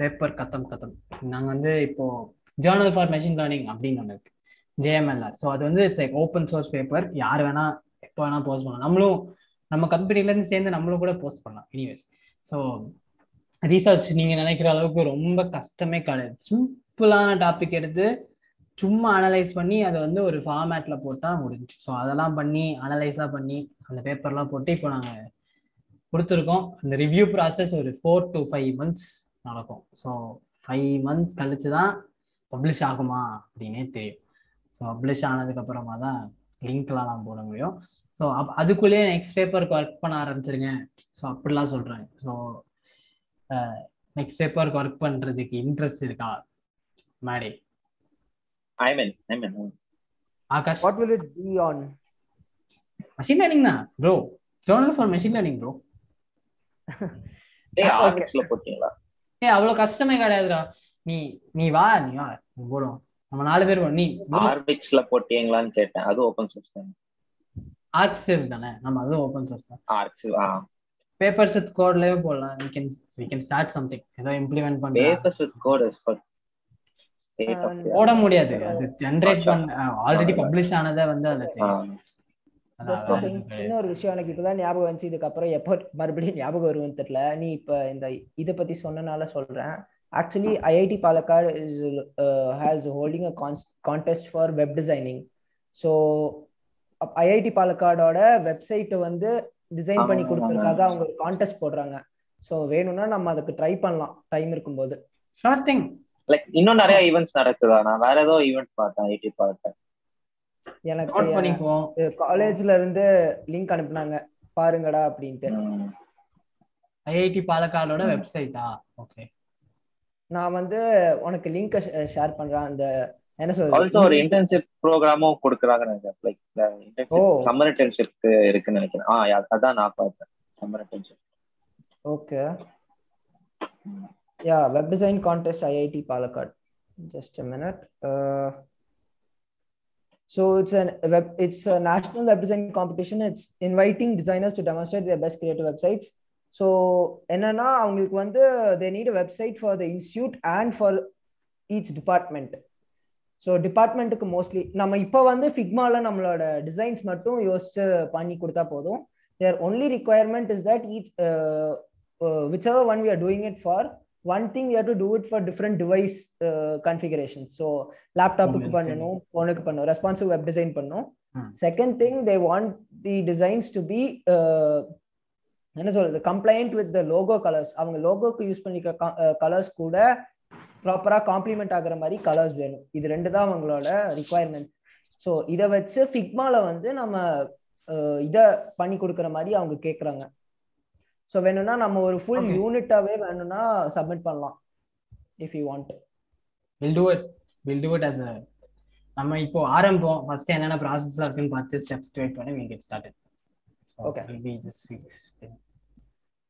A: பேப்பர் கத்தம் கத்தம் நாங்கள் வந்து இப்போ ஜேர்னல் ஃபார் மெஷின் லேர்னிங் அப்படின்னு ஒன்று இருக்கு ஜேஎம்எல்ஆர் ஸோ அது வந்து it's like open source paper யார் வேணா எப்போ வேணா போஸ்ட் பண்ணலாம் நம்மளும் நம்ம கம்பெனிலேருந்து சேர்ந்து நம்மளும் கூட போஸ்ட் பண்ணலாம் எனிவேஸ் ஸோ ரீசர்ச் நீங்கள் நினைக்கிற அளவுக்கு ரொம்ப கஷ்டமே கிடையாது சிம்பிளான டாபிக் எடுத்து சும்மா அனலைஸ் பண்ணி அதை வந்து ஒரு ஃபார்மேட்ல போட்டால் முடிஞ்சு ஸோ அதெல்லாம் பண்ணி அனலைஸாக பண்ணி அந்த பேப்பர்லாம் போட்டு இப்போ நாங்கள் கொடுத்துருக்கோம் அந்த ரிவ்யூ ப்ராசஸ் ஒரு ஃபோர் டு ஃபைவ் மந்த்ஸ் நடக்கும் ஸோ ஃபைவ் மந்த்ஸ் கழித்து தான் பப்ளிஷ் ஆகுமா அப்படின்னே தெரியும் ஸோ பப்ளிஷ் ஆனதுக்கப்புறமா தான் லிங்க்லாம் நான் போட முடியும் ஸோ அப் அதுக்குள்ளேயே நெக்ஸ்ட் பேப்பருக்கு ஒர்க் பண்ண ஆரம்பிச்சிருங்க ஸோ அப்படிலாம் சொல்கிறேன் ஸோ நெக்ஸ்ட் பேப்பருக்கு ஒர்க் பண்ணுறதுக்கு இன்ட்ரெஸ்ட் இருக்கா Maddy I mean I mean Akash what will it be on machine learning தான் bro journal for machine learning bro ஏ ஆர்ட்ஸ்ல போட்டீங்களா ஏ அவ்வளவு கஷ்டமே கிடையாதுடா நீ நீ வா நீ வா போறோம் நம்ம நாலு பேர் நீ
C: ஆர்பிக்ஸ்ல போட்டீங்களான்னு கேட்டேன் அது
A: ஓபன் சோர்ஸ் தான் ஆர்க்ஸ் தானே நம்ம அது
C: ஓபன் சோர்ஸ் தான் ஆர்க்ஸ் ஆ பேப்பர்ஸ்
A: வித் கோட்லயே போடலாம் we can we can start something ஏதோ இம்ப்ளிமெண்ட் பண்ண
C: papers with code is
A: for போட முடியாது அது ஜெனரேட் பண்ண ஆல்ரெடி பப்ளிஷ் ஆனதே வந்து அது இன்னொரு
B: விஷயம் எனக்கு இப்பதான் ஞாபகம் வந்துச்சு இதுக்கப்புறம் எப்போ மறுபடியும் ஞாபகம் வருவோம் தெரியல நீ இப்ப இந்த இதை பத்தி சொன்னனால சொல்றேன் actually IIT Palakkad is has holding a contest for web designing so IIT பாலக்காடோட வெப்சைட்டை வந்து டிசைன் பண்ணி கொடுக்கறதுக்காக அவங்க கான்டெஸ்ட் போடுறாங்க ஸோ வேணும்னா நம்ம அதுக்கு ட்ரை பண்ணலாம் டைம் இருக்கும்போது ஷோர் திங் லைக் இன்னும் நிறைய ஈவெண்ட்ஸ் நடக்குதா நான் வேற ஏதோ ஈவெண்ட் பார்த்தேன் ஐடி பாலக்காடு எனக்கு காலேஜ்ல இருந்து லிங்க் அனுப்புனாங்க பாருங்கடா அப்படின்ட்டு ஐஐடி
A: பாலக்காடோட வெப்சைட்டா ஓகே நான்
B: வந்து உனக்கு லிங்க் ஷேர்
C: பண்றேன் அந்த என்ன சொல்றது ஆல்சோ ஒரு இன்டர்ன்ஷிப் ப்ரோக்ராமும் கொடுக்குறாங்க நினைக்கிறேன் லைக் இன்டர்ன்ஷிப் சம்மர் இன்டர்ன்ஷிப் இருக்குன்னு நினைக்கிறேன் ஆ அதான் நான் பார்த்தேன் summer internship okay
B: yeah web design contest IIT Palakkad just a minute So it's an web, it's a national web design competition. It's inviting designers to demonstrate their best creative websites. So என்னன்னா அவங்களுக்கு வந்து they need website for the institute and for each department so டிபார்ட்மெண்ட்டுக்கு mostly நம்ம இப்போ வந்து ஃபிக்மாவில் நம்மளோட designs மட்டும் யோசிச்சு பண்ணி கொடுத்தா போதும் தேர் only requirement is that each whichever one we are doing it for one thing you to do it for different device configuration so லேப்டாப்புக்கு பண்ணணும் ஃபோனுக்கு பண்ணணும் ரெஸ்பான்சிவ் வெப் டிசைன் பண்ணும் second thing they want the designs to be என்ன சொல்றது compliant with the logo colours அவங்க லோகோக்கு use பண்ணிக்கிற கலர்ஸ் uh, கூட ப்ராப்பராக காம்ப்ளிமெண்ட் ஆகுற மாதிரி கலர்ஸ் வேணும் இது ரெண்டு தான் அவங்களோட ரிக்குவயர்மெண்ட் ஸோ இதை வச்சு ஃபிக்மாவில் வந்து நம்ம uh, இதை பண்ணி கொடுக்குற மாதிரி அவங்க கேட்குறாங்க ஸோ வேணும்னா நம்ம ஒரு ஃபுல் யூனிட்டாவே வேணும்னா சப்மிட் பண்ணலாம் if you want will do it will do it as
A: நம்ம இப்போ ஆரம்பம் ஃபர்ஸ்ட் என்னென்ன ப்ராசஸ்லாம் இருக்குன்னு பார்த்து ஸ்டெப்ஸ் ட்ரைட் பண்ணி will get started okay will be just weeks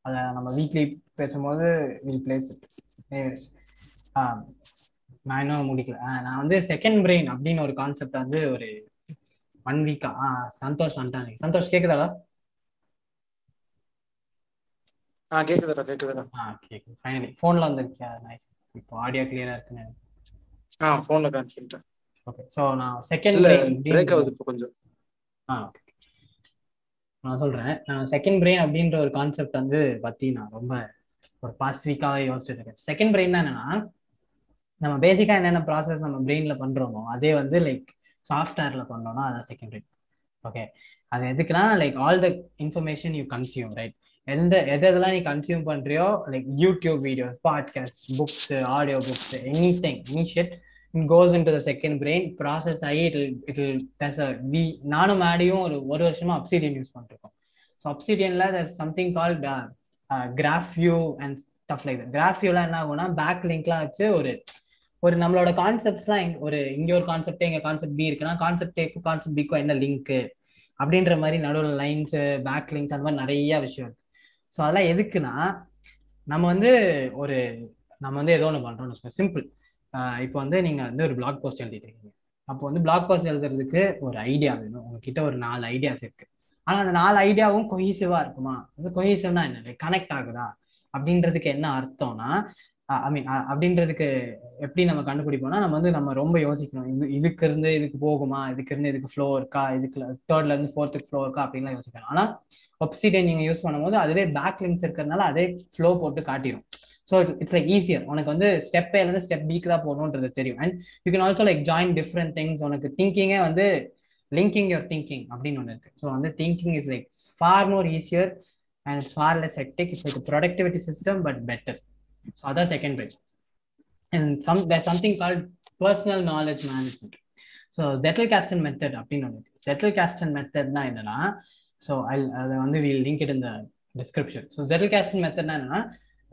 A: அதை நம்ம வீக்லி பேசும்போது வில் பிளேஸ் இட் நான் இன்னும் முடிக்கல நான் வந்து செகண்ட் பிரெயின் அப்படின்னு ஒரு கான்செப்ட் வந்து ஒரு ஒன் வீக்கா சந்தோஷ் வந்துட்டான் சந்தோஷ் கேக்குதாடா ஆ கேக்குதுடா கேக்குதுடா ஆ கேக்குது ஃபைனலி ஃபோன்ல வந்திருக்கியா நைஸ் இப்போ ஆடியோ
C: கிளியரா இருக்குன்னு ஆ ஃபோன்ல காமிச்சிட்டேன் ஓகே சோ நான் செகண்ட் பிரெயின் பிரேக் ஆகுது இப்போ கொஞ்சம் ஆ நான் சொல்றேன் நான் செகண்ட் பிரெயின் அப்படின்ற ஒரு
A: கான்செப்ட் வந்து பத்தி நான் ரொம்ப ஒரு பாஸ்ட் வீக்காவே யோசிச்சுட்டு செகண்ட் பிரெயின் என்னன்னா நம்ம பேசிக்கா என்னென்ன ப்ராசஸ் நம்ம பிரெயின்ல பண்றோமோ அதே வந்து லைக் சாஃப்ட்வேர்ல பண்ணோம்னா அதான் செகண்ட் பிரெயின் ஓகே அது எதுக்குன்னா like all the information you consume right எந்த எதை எதெல்லாம் நீ கன்சியூம் பண்றியோ like YouTube videos podcast books audio books any thing any shed it goes in to the second brain process ஆகி it it thus a we நானும் ஆடியும் ஒரு ஒரு வருஷமா அப்சிடியன் யூஸ் பண்ணிருக்கோம் ஸோ அப்சிடியன்ல there something call graph and tough like graph என்ன ஆகும்னா பேக் லிங்க்லாம் வச்சு ஒரு ஒரு நம்மளோட கான்செப்ட்ஸ்லாம் ஒரு இங்க ஒரு கான்செப்டே இங்க கான்செப்ட் பி இருக்குன்னா கான்செப்ட் ஏக்கும் கான்செப்ட் பிக்கும் என்ன லிங்க் அப்படின்ற மாதிரி நடுவில் லைன்ஸ் பேக் லிங்க்ஸ் அந்த மாதிரி நிறைய விஷயம் இருக்கு ஸோ அதெல்லாம் எதுக்குன்னா நம்ம வந்து ஒரு நம்ம வந்து ஏதோ ஒன்று பண்ணுறோம்னு வச்சுக்கோங்க சிம்பிள் இப்போ வந்து நீங்கள் வந்து ஒரு பிளாக் போஸ்ட் எழுதிட்டு இருக்கீங்க அப்போ வந்து பிளாக் போஸ்ட் எழுதுறதுக்கு ஒரு ஐடியா வேணும் உங்ககிட்ட ஒரு நாலு ஐடியாஸ் இருக்கு ஆனால் அந்த நாலு ஐடியாவும் கொஹிசிவாக இருக்குமா அது கொஹிசிவ்னா என்ன கனெக்ட் ஆகுதா அப்படின்றதுக்கு என்ன அர்த்தம்னா ஐ மீன் அப்படின்றதுக்கு எப்படி நம்ம கண்டுபிடிப்போம்னா நம்ம வந்து நம்ம ரொம்ப யோசிக்கணும் இது இதுக்கு இருந்து இதுக்கு போகுமா இதுக்கு இருந்து இதுக்கு ஃப்ளோ இருக்கா இதுக்கு தேர்ட்ல இருந்து ஃபோர்த்துக்கு ஃப்ளோ இருக்கா அப்படின்லாம் யோசிக்கணும் ஆனால் ஒப்சிடியன் நீங்கள் யூஸ் பண்ணும்போது அதுவே பேக் லிங்க்ஸ் இருக்கிறதுனால அதே ஃப்ளோ போட்டு காட்டிடும் ஸோ இட்ஸ் லைக் ஈஸியர் உனக்கு வந்து ஸ்டெப் ஏலேருந்து ஸ்டெப் பிக்கு தான் போகணுன்றது தெரியும் and you can also like join different things உனக்கு திங்கிங்கே வந்து லிங்கிங் யுவர் திங்கிங் அப்படின்னு ஒன்று இருக்கு ஸோ வந்து thinking is like for more easier and for less hectic it's like productivity system but better so அதான் second page and some something called personal knowledge management so Zettelkasten method அப்படின்னு ஒன்று இருக்கு ஜெட்டல் கேஸ்டன் மெத்தட்னா என்னன்னா so I அதை வந்து we link it இந்த description so Zettelkasten மெத்தட்னா என்னன்னா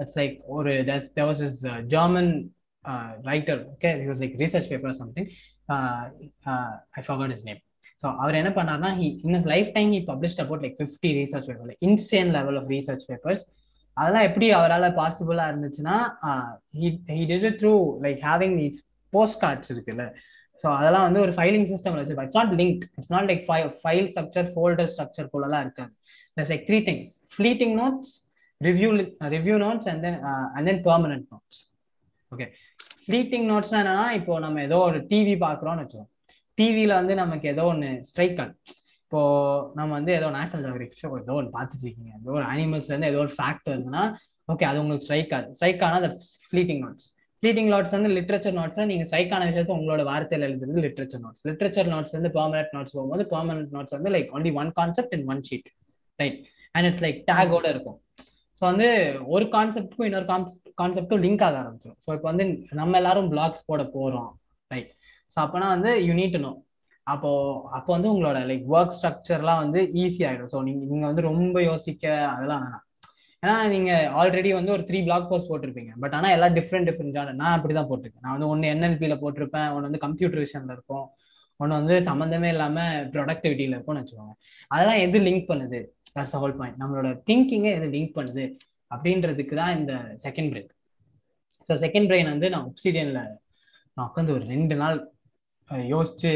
A: இட்ஸ் லைக் ஒரு that's was is German writer okay it was like research paper something I forgot is name so அவர் என்ன பண்ணார்னா he in life time he published about like fifty research paper insane level of research papers அதெல்லாம் எப்படி அவரால் பாசிபிளாக இருந்துச்சுன்னா he he did through like having these post cards இருக்குல்ல so அதெல்லாம் வந்து ஒரு ஃபைலிங் சிஸ்டம்ல வச்சிருப்பாங்க it's not link it's not like file structure folder structure போலலாம் இருக்காது that's like three things fleeting notes review review notes and then and then permanent notes okay fleeting நோட்ஸ்னா என்னன்னா இப்போ நம்ம ஏதோ ஒரு டிவி பார்க்குறோம்னு வச்சுக்கோம் டிவியில் வந்து நமக்கு ஏதோ ஒன்று ஸ்ட்ரைக் ஆகும் இப்போ நம்ம வந்து ஏதோ நேஷனல் ஷோ ஏதோ ஒன்று பார்த்துட்டு இருக்கீங்க ஏதோ ஒரு அனிமல்ஸ்ல இருந்து ஏதோ ஒரு ஃபேக்ட் வருதுன்னா ஓகே அது உங்களுக்கு ஸ்ட்ரைக் ஆகுது ஸ்ட்ரைக் ஆனால் that's fleeting notes fleeting notes வந்து லிட்ரேச்சர் நாட்ஸ்ல நீங்க ஸ்ட்ரைக் ஆன விஷயத்த உங்களோட வார்த்தையில எழுதுறது லிட்ரேச்சர் நாட்ஸ் லிட்ரேச்சர் நாட்ஸ் வந்து பெர்மனன்ட் நாட்ஸ் போகும்போது பெர்மனன்ட் நாட்ஸ் வந்து like only one concept in one sheet right and it's like டேகோட இருக்கும் ஸோ வந்து ஒரு கான்செப்ட்க்கும் இன்னொரு கான்செப்ட் கான்செப்டும் லிங்க் ஆக ஆரம்பிச்சிடும் ஸோ இப்போ வந்து நம்ம எல்லாரும் பிளாக்ஸ் போட போகிறோம் ரைட் ஸோ அப்போனா வந்து யூ நீட் நோ அப்போ அப்போ வந்து உங்களோட லைக் ஒர்க் ஸ்ட்ரக்சர்லாம் வந்து ஈஸி ஸோ நீங்கள் நீங்கள் வந்து ரொம்ப யோசிக்க அதெல்லாம் வேணாம் ஏன்னா நீங்க ஆல்ரெடி வந்து ஒரு த்ரீ பிளாக் போஸ்ட் போட்டிருப்பீங்க பட் ஆனா எல்லாம் டிஃப்ரெண்ட் டிஃப்ரெண்ட் ஜானர் நான் அப்படிதான் போட்டிருக்கேன் நான் வந்து ஒன்னு ல போட்டிருப்பேன் ஒன்னு வந்து கம்ப்யூட்டர் விஷயம்ல இருக்கும் ஒன்னு வந்து சம்மந்தமே இல்லாம ப்ரொடக்டிவிட்டியில இருக்கும்னு வச்சுக்கோங்க அதெல்லாம் எது லிங்க் பண்ணுது தட்ஸ் ஹோல் பாயிண்ட் நம்மளோட திங்கிங்கை எது லிங்க் பண்ணுது அப்படின்றதுக்கு தான் இந்த second brain so second brain வந்து நான் ஒப்சிடியன்ல நான் உட்காந்து ஒரு ரெண்டு நாள் யோசிச்சு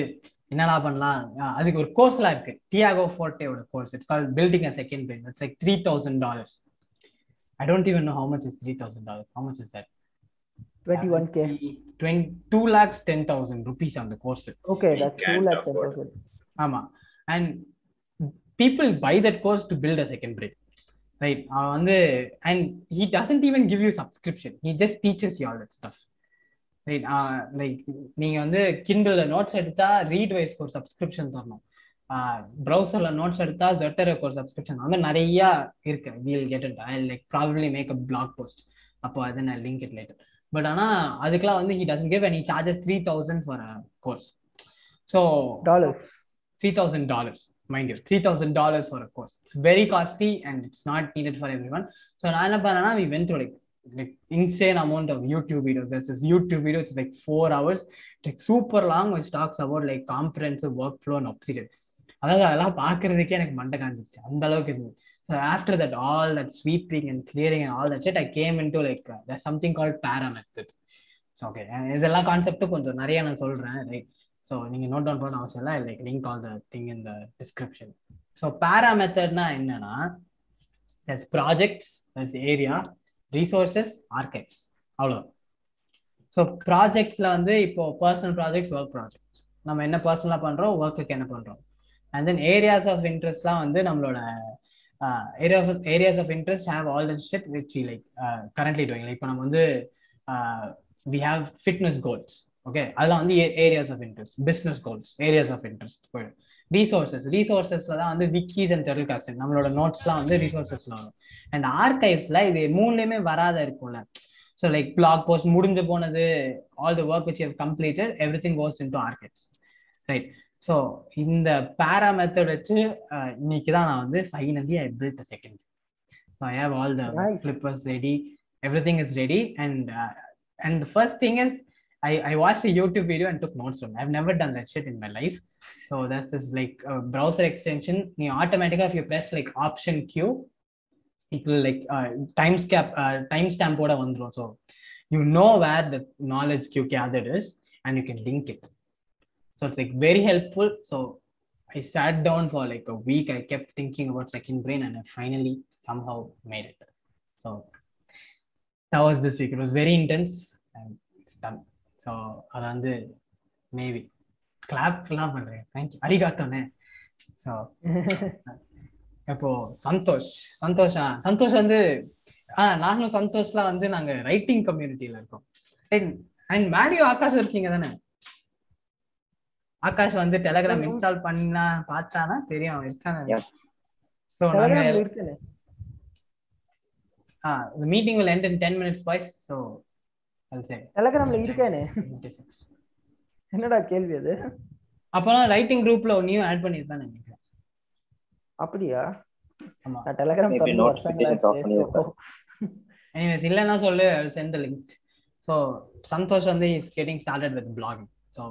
A: என்னெல்லாம் பண்ணலாம் அதுக்கு ஒரு கோர்ஸ்லாம் இருக்கு டியாகோ ஃபோர்டேவோட course it's call building a second brain it's like three thousand dollars I don't even know how much is three thousand dollars. How much is that? Twenty one k. Twenty two lakhs ten thousand rupees on the course. Okay, we that's two lakhs ten thousand. Ama. And people buy that course to build a second brain. Right அவன் வந்து and he doesn't even give you subscription he just teaches you all that stuff right like நீங்கள் வந்து Kindle notes எடுத்தா Readwise ஒரு subscription தரணும் ப்ரௌசர்ல notes எடுத்தா ஜெட்டரே course subscription வந்து நிறைய இருக்கு we'll get I like probably make a blog post அப்போ அது நான் லிங்க் இட் லேட்டர் பட் ஆனா அதுக்கெல்லாம் வந்து he doesn't give and charges three thousand for course so dollars three thousand dollars mind you three thousand dollars for course it's very costly and it's not needed for everyone so நான் என்ன பண்ணேன்னா we went through like like insane amount of YouTube videos. There's this YouTube video, it's like four hours, it's like super long, which talks about like comprehensive workflow and obsidian. அதாவது அதெல்லாம் பார்க்கறதுக்கே எனக்கு மண்டை காஞ்சிச்சு அந்த அளவுக்கு இருந்தது so after that all that sweeping and clearing and all that set I came in to like the something call PARA method so okay இதெல்லாம் கான்செப்ட்டும் கொஞ்சம் நிறைய நான் சொல்றேன் லைக் ஸோ நீங்க நோட் டவுன் பண்ண அவசியம் இல்லை like link all the thing in the description so PARA மெத்தட்னா என்னன்னா that's projects that's area resources archives அவ்வளோ ஸோ ப்ராஜெக்ட்ஸில் வந்து இப்போ பர்சனல் ப்ராஜெக்ட்ஸ் ஒர்க் ப்ராஜெக்ட்ஸ் நம்ம என்ன பர்சனலாக பண்ணுறோம் ஒர்க்குக்கு என்ன பண்ணுறோம் அண்ட் தென் ஏரியாஸ் ஆஃப் இன்ட்ரெஸ்ட்லாம் வந்து நம்மளோட of areas of interest have all the which we like currently doing like இப்போ நம்ம வந்து we have fitness goals okay அதெல்லாம் வந்து areas of interest business goals areas of interest போயிடும் ரீசோர்ஸஸ் ரீசோர்ஸஸ்ல தான் வந்து விக்கிஸ் அண்ட் செரல் காஸ்ட் நம்மளோட நோட்ஸ்லாம் வந்து ரீசோர்ஸஸ்ல வரும் அண்ட் ஆர்கைவ்ஸ்ல இது மூணுலயுமே வராத இருக்கும்ல ஸோ லைக் பிளாக் போஸ்ட் முடிஞ்சு போனது all the work which have completed everything goes in to archives right so இந்த பேரா மெத்தட் வச்சு இன்னைக்கு தான் நான் வந்து finally I build a second so I have all the flippers ready everything is ready and and first thing is I, I watched a YouTube video and took notes from. I've never done that shit in my life. So this is like uh, browser extension. You automatically, if you press like Option Q, it will like uh, time stamp uh, timestamp ஓட வந்துடும் so you know where the knowledge you gathered is and you can link it so it's like very helpful so i sat down for like a week i kept thinking about second brain and i finally somehow made it so that was this week it was very intense and it's done so அது வந்து maybe கிளாப்லாம் பண்ணுறேன் thank you அரிகாத்தோனே so இப்போ சந்தோஷ் சந்தோஷ் ஆ சந்தோஷ் வந்து ஆ நாங்களும் சந்தோஷ்லாம் வந்து நாங்கள் writing கம்யூனிட்டியில் இருக்கோம் அண்ட் மேடியோ ஆகாஷ் இருக்கீங்க தானே ஆகாஷ் வந்து டெலகிராம் இன்ஸ்டால் பண்ணா பார்த்தானா தெரியும் இருக்கானு சோ நாங்க இருக்கல ஆ the meeting will end in 10 minutes boys so I'll say டெலகிராம்ல இருக்கானே என்னடா கேள்வி அது அப்பலாம் ரைட்டிங் குரூப்ல நீ ஆட் பண்ணிருப்பானே நினைக்கிறேன் அப்படியா ஆமா நான் டெலகிராம் திறந்து எனிவேஸ் இல்லனா சொல்லு I'll send the link so Santhosh வந்து is getting started with blogging so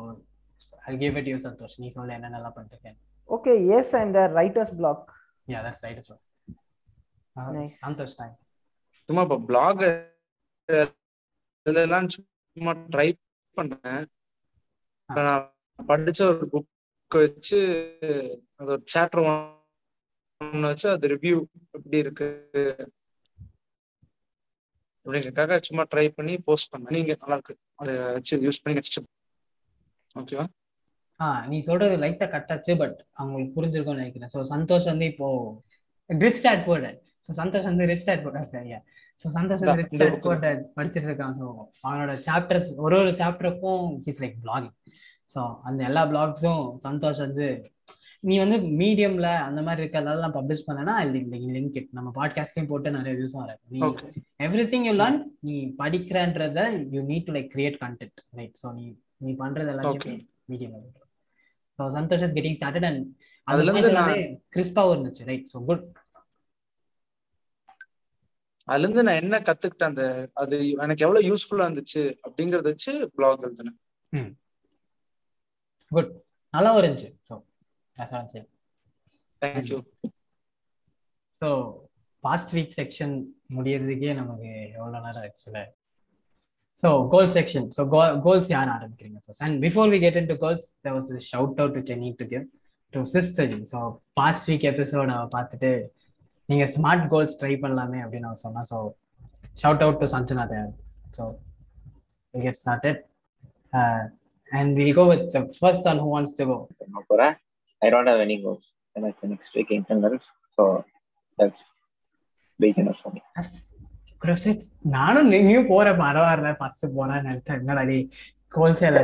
A: I give it you Santhosh நீ சொல்ல என்ன நல்லா பண்ணிருக்கேன் okay yes I am the writer's block yeah that's writer's block Santhosh time சும்மா இப்ப பிளாக் இதெல்லாம் சும்மா ட்ரை பண்ணேன் நான் படிச்ச ஒரு புக் வச்சு அது ஒரு சாப்டர் ஒன் வச்சு அது ரிவ்யூ எப்படி இருக்கு அப்படிங்கிறதுக்காக சும்மா ட்ரை பண்ணி போஸ்ட் பண்ணேன் நீங்க நல்லா இருக்கு அதை வச்சு யூஸ் பண்ணி நெக்ஸ்ட் ஓகேவா நீ சொல்றது லைட்டா கட்டாச்சு பட் அவங்களுக்கு புரிஞ்சிருக்கும்னு நினைக்கிறேன் ஸோ சந்தோஷ் வந்து இப்போ ரிச் டேட் போடுற ஸோ சந்தோஷ் வந்து ரிச் டேட் போர்டர் சரியா ஸோ சந்தோஷ் வந்து ரிச் டேட் போர்டர் படிச்சுட்டு இருக்கான் ஸோ அவனோட சாப்டர்ஸ் ஒரு ஒரு சாப்டருக்கும் இட்ஸ் லைக் பிளாகிங் ஸோ அந்த எல்லா பிளாக்ஸும் சந்தோஷ் வந்து நீ வந்து மீடியம்ல அந்த மாதிரி இருக்கிறதால நான் பப்ளிஷ் பண்ணனா லிங்க் இட் நம்ம பாட்காஸ்ட்லயும் போட்டு நிறைய வியூஸ் வர நீ எவ்ரி திங் யூ லேர்ன் நீ படிக்கிறன்றத you need to like create content right so நீ நீ பண்றது எல்லாத்தையும் Medium so Santhosh is getting started and அதுல இருந்து நான் கிறிஸ்பாவும் இருந்துச்சு ரைட் சோ குட் அதுல இருந்து நான் என்ன கத்துக்கிட்டேன் அந்த அது எனக்கு எவ்வளவு யூஸ்ஃபுல்லா இருந்துச்சு அப்படிங்கறத வச்சு பிளாக் எழுதுனேன் குட் நல்லா இருந்துச்சு so thank you so past week section முடியறதுக்கே நமக்கு எவ்வளோ நேரம் ஆச்சுல So goals section. So goals, goal, goals yan aarambikkringa first. And before we get into goals, there was a shout out which I need to give to sisters. So past week episode அவ பார்த்துட்டு நீங்க smart goals try பண்ணலாமே அப்படின்னு அவ சொன்னா So shout out to Sanjana தயார் So we get started uh, and we'll go with the first one who wants to go I don't have any goals and I can next week internals so that's big enough for me நானும்
E: நீயும் போற பரவாயில்ல first போறேன்னு நினைச்சேன் என்னடா நீ wholesale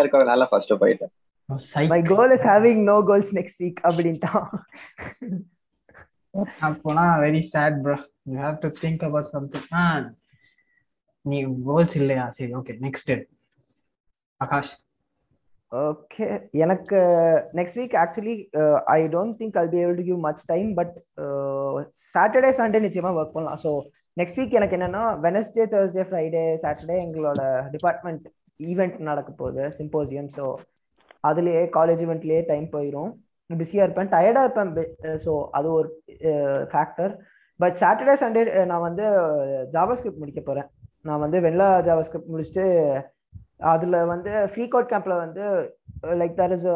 E: இருக்கனால first போயிட்டேன் my goal is goals next week அப்படின்ட்டான் அப்போனா very sad bro think about something ஆ நீ கோல்ஸ் இல்லையா சரி ஓகே நெக்ஸ்ட் ஆகாஷ் ஓகே எனக்கு next week actually I don't think I'll be able to give much time but Saturday Sunday நிச்சயமாக work பண்ணலாம் so next week எனக்கு என்னன்னா வெனஸ்டே தேர்ஸ்டே ஃப்ரைடே சாட்டர்டே எங்களோட department event நடக்க போகுது சிம்போசியம் ஸோ அதுலேயே college ஈவெண்ட்லேயே டைம் போயிடும் பிஸியாக இருப்பேன் டயர்டாக இருப்பேன் ஸோ uh, அது ஒரு ஃபேக்டர் பட் சாட்டர்டே சண்டே நான் வந்து ஜாவா uh, ஸ்கிரிப்ட் முடிக்க போகிறேன் நான் வந்து வெள்ளா ஜாவா ஸ்கிரிப்ட் முடிச்சுட்டு அதில் வந்து ஃப்ரீ கோட் கேம்பில் வந்து like there is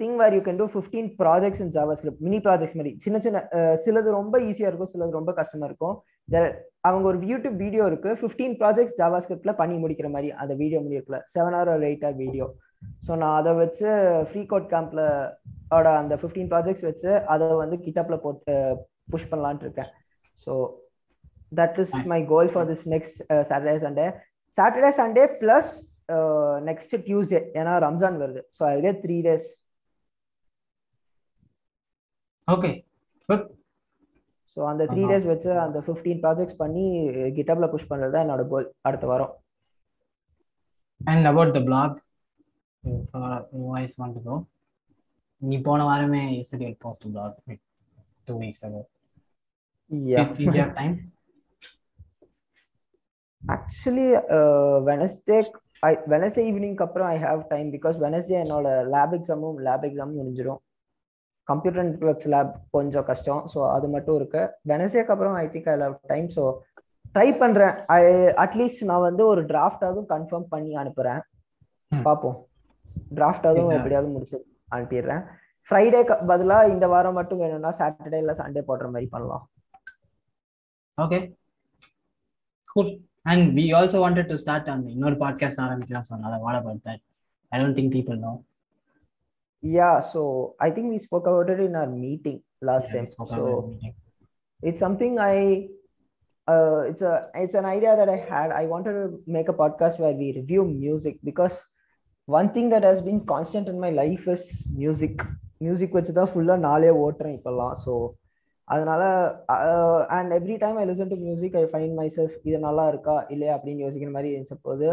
E: thing where you can do fifteen projects in JavaScript mini projects மாதிரி சின்ன சின்ன uh, சிலது ரொம்ப ஈஸியாக இருக்கும் சிலது ரொம்ப கஷ்டமாக இருக்கும் அவங்க ஒரு யூடியூப் வீடியோ இருக்கு ஃபிஃப்டீன் ப்ராஜெக்ட்ஸ் ஜாவா ஸ்கிரிப்டில் பண்ணி முடிக்கிற மாதிரி அந்த வீடியோ முடியிருக்கல செவன் ஹவர் ஒரு எயிட் ஹவர் வீடியோ ஸோ நான் அதை வச்சு ஃப்ரீ கோட் கேம்ப்ல அந்த ஃபிஃப்டீன் ப்ராஜெக்ட்ஸ் வச்சு அதை வந்து கிட்டப்பில் போட்டு புஷ் பண்ணலான்ட்டு இருக்கேன் so that is my goal for this next Saturday Sunday Saturday Sunday plus next Tuesday ஏன்னா ரம்ஜான் வருது ஸோ அதுலேயே த்ரீ டேஸ் ஓகே ஸோ அந்த த்ரீ டேஸ் வச்சு அந்த ஃபிஃப்டீன் ப்ராஜெக்ட்ஸ் பண்ணி கிட்டப்ல புஷ் பண்ணுறது தான் என்னோட கோல் அடுத்த வாரம் and about the blog voice want நீ போன வாரமே use post blog two weeks ago yeah time actually Wednesday I Wednesday ஈவினிங்க்கு அப்புறம் I have time because Wednesday என்னோட லேப் எக்ஸாமும் லேப் எக்ஸாமும் முடிஞ்சிடும் கம்ப்யூட்டர் நெட்ஒர்க்ஸ் லேப் கொஞ்சம் கஷ்டம் ஸோ அது மட்டும் இருக்கு வெனஸ்டேக்கு அப்புறம் I think I love time so try பண்றேன் ஐ அட்லீஸ்ட் நான் வந்து ஒரு டிராஃப்டாகவும் கன்ஃபார்ம் பண்ணி அனுப்புறேன் பார்ப்போம் டிராஃப்டாகவும் எப்படியாவது முடிச்சு அனுப்பிடுறேன் ஃப்ரைடே பதிலாக இந்த வாரம் மட்டும் வேணும்னா சாட்டர்டே இல்லை சண்டே போடுற மாதிரி பண்ணலாம் okay good And we also wanted to start on the இன்னொரு பாட்காஸ்ட் ஆரம்பிக்கலாம் ஸோ அதனால் what about that I don't think people know yeah so I think we spoke about it in our meeting last time so it's something I uh, it's a it's an idea that I had. I wanted to make a podcast where we review music because one thing that has been constant in my life is music. Music, the வச்சு தான் ஃபுல்லாக நாளே ஓட்டுறேன் இப்போல்லாம் So. அதனால and every time I listen to music I find myself இது நல்லா இருக்கா இல்லையா அப்படின்னு யோசிக்கிற மாதிரி இருந்துச்ச போது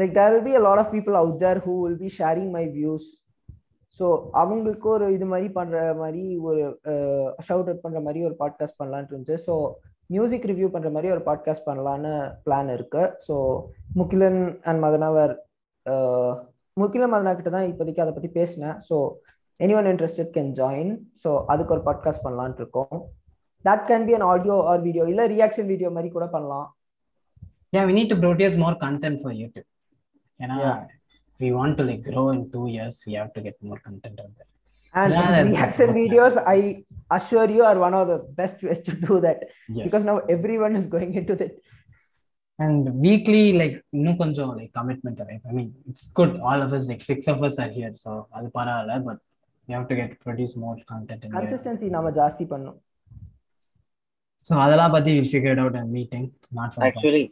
E: like there will be a lot of people out there who will be sharing my views so அவங்களுக்கு ஒரு இது மாதிரி பண்ணுற மாதிரி ஒரு ஷவுட் அவுட் பண்ணுற மாதிரி ஒரு பாட்காஸ்ட் பண்ணலான்ட்டு இருந்துச்சு ஸோ மியூசிக் ரிவ்யூ பண்ணுற மாதிரி ஒரு பாட்காஸ்ட் பண்ணலான்னு பிளான் இருக்கு ஸோ முக்கிலன் அண்ட் மதனாவர் முக்கிலன் மதனா கிட்ட தான் இப்போதைக்கு அதை பற்றி பேசினேன் so Anyone interested can join. So, so அதுக்கு ஒரு பாட்காஸ்ட் பண்ணலான்ட்டு இருக்கோம் that can be an audio or video. இல்லை ரியாக்ஷன் வீடியோ மாதிரி கூட பண்ணலாம் Yeah, we need to produce more content for YouTube. You know, yeah. we want to like grow in two years, we have to get more content out there. And reaction videos, I assure you, are one of the best ways to do that. Yes. Because now everyone is going into it. And weekly, like no like commitment. I mean, it's good. All of us, like six of us are here. So but you have to get produce more content in நாம ஜாஸ்தி பண்ணனும் so அதெல்லாம் பத்தி we figured out a meeting not for actually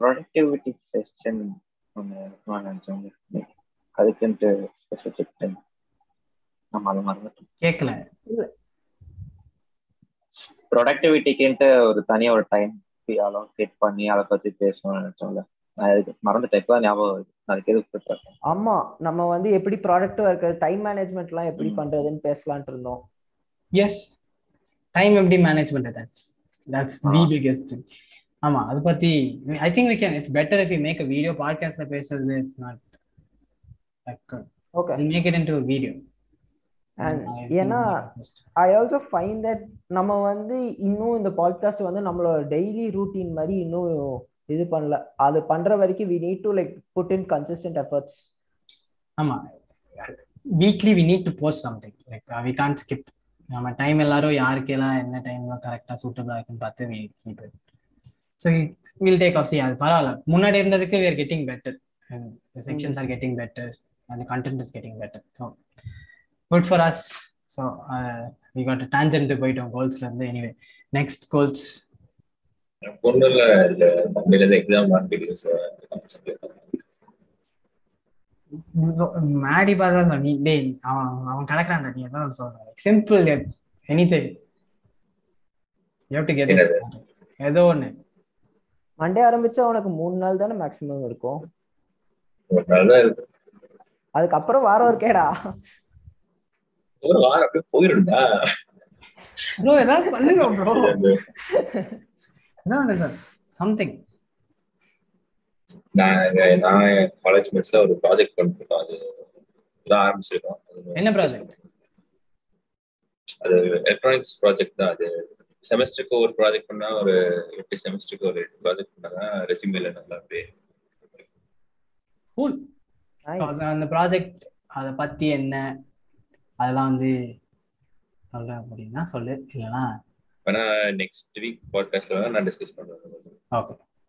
E: productivity session ஒன்னு வாங்க அதுக்குன்ட்டு specific time நம்ம அதை மறந்துட்டோம் கேட்கல ப்ரொடக்டிவிட்டிக்குன்ட்டு ஒரு தனியாக ஒரு டைம் அலோகேட் பண்ணி அதை பத்தி பேசணும்னு நினைச்சோம்ல ஆமா நம்ம வந்து எப்படி ப்ராடக்ட் இருக்கிறது டைம் மேனேஜ்மெண்ட்லாம் எப்படி பண்றதுன்னு பேசலாம்னு இருந்தோம் எஸ் டைம் எப்படி மேனேஜ்மெண்ட் பண்றது தட்ஸ் தி பிகெஸ்ட் ஆமா அது பத்தி I think we can it's better if you make a video பாட்காஸ்ட்ல பேசுறது it's not okay make it into video ஏன்னா ஐ ஆல்சோ ஃபைன் தட் நம்ம வந்து இன்னும் இந்த பாட்காஸ்ட் வந்து நம்மளோட டெய்லி ரூட்டீன் மாதிரி இன்னும் இது பண்ணல அது பண்ற வரைக்கும் we need to like put in consistent efforts ஆமா weekly we need to post something like we can't skip நம்ம டைம் எல்லாரும் யாருக்கெல்லாம் என்ன டைம்ல கரெக்டா சூட்டபிளா இருக்குன்னு பார்த்து we keep it so will take off see அது பரவாயில்ல முன்னாடி இருந்ததுக்கு we are getting better sections are getting better அந்த content is getting better so good for us so we got tangent போயிட்டோம் கோல்ஸ்ல இருந்து எனிவே நெக்ஸ்ட் கோல்ஸ் பொண்ணுல இந்த தம்பில இருந்து எக்ஸாம் மாடி பார்த்தா டேய் அவன் அவன் நீ சொல்ற சிம்பிள் எனி திங் டு ஏதோ ஒண்ணு மண்டே ஆரம்பிச்சா உனக்கு மூணு நாள் தானே மேக்ஸிமம் இருக்கும் அதுக்கப்புறம் வாரம் ஒரு கேடா வாரம் ஏதாவது பண்ணுங்க என்ன நடக்குது சம்திங் நான் நான் காலேஜ் மேட்ச்ல ஒரு ப்ராஜெக்ட் பண்ணிருக்கோம் அது தான் ஆரம்பிச்சிருக்கோம் என்ன ப்ராஜெக்ட் அது எலக்ட்ரானிக்ஸ் ப்ராஜெக்ட் தான் அது செமஸ்டருக்கு ஒரு ப்ராஜெக்ட் பண்ணா ஒரு எட்டு செமஸ்டருக்கு ஒரு எட்டு ப்ராஜெக்ட் பண்ணா ரெசியூமேல நல்லா பேர் கூல் அந்த ப்ராஜெக்ட் அதை பத்தி என்ன அதெல்லாம் வந்து சொல்ற அப்படின்னா சொல்லு இல்லைன்னா நெக்ஸ்ட் வீக் பாட்காஸ்ட்ல வேணா நான் டிஸ்கஸ் பண்ணுவேன் ஓகே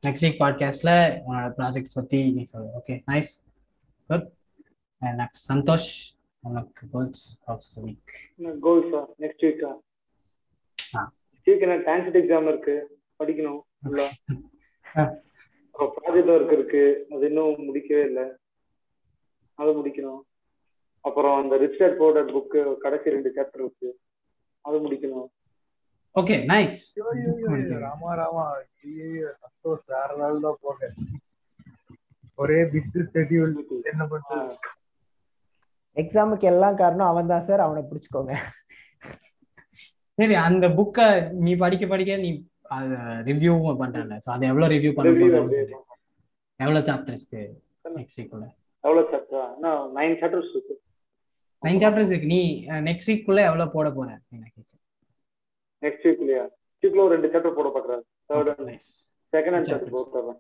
E: நெக்ஸ்ட் வீக் பாட்காஸ்ட்ல உன்னோட ப்ராஜெக்ட்ஸ் பத்தி நீ சொல்லு okay nice good and next Santhosh உனக்கு
F: goals of the week goals next week ah week என்ன ட்ரான்சிட் எக்ஸாம் இருக்கு படிக்கணும் இல்ல ப்ராஜெக்ட் ஒர்க் இருக்கு அது இன்னும் முடிக்கவே இல்லை அது முடிக்கணும் அப்புறம் அந்த ரிச் டேட் போர்டர் புக்கு கடைசி ரெண்டு சாப்டர் இருக்கு அது முடிக்கணும்
E: ஓகே நைஸ்
G: ராமா ராமா சந்தோஷ் வேற லெவல் தான் போங்க ஒரே பிஸி ஷெட்யூல்
E: என்ன பண்றது எக்ஸாமுக்கு எல்லாம் காரணம் அவன் தான் சார் அவனை பிடிச்சுக்கோங்க சரி அந்த புக்கை நீ படிக்க படிக்க நீ அதை ரிவ்யூவும் பண்றல சோ அதை எவ்வளோ ரிவ்யூ பண்ண போறேன்னு எவ்வளோ சாப்டர்ஸ்க்கு நெக்ஸ்ட் வீக்குள்ள எவ்வளோ சாப்டரா நைன் சாப்டர்ஸ் இருக்கு நைன் சாப்டர்ஸ் இருக்கு நீ நெக்ஸ்ட் வீக் குள்ள எவ்வளோ போட போற எனக்கு
F: நெக்ஸ்ட் வீக்லயா வீக்ல ஒரு ரெண்டு சாப்டர் போட பாக்குறாரு third and second and third போட்டுறேன்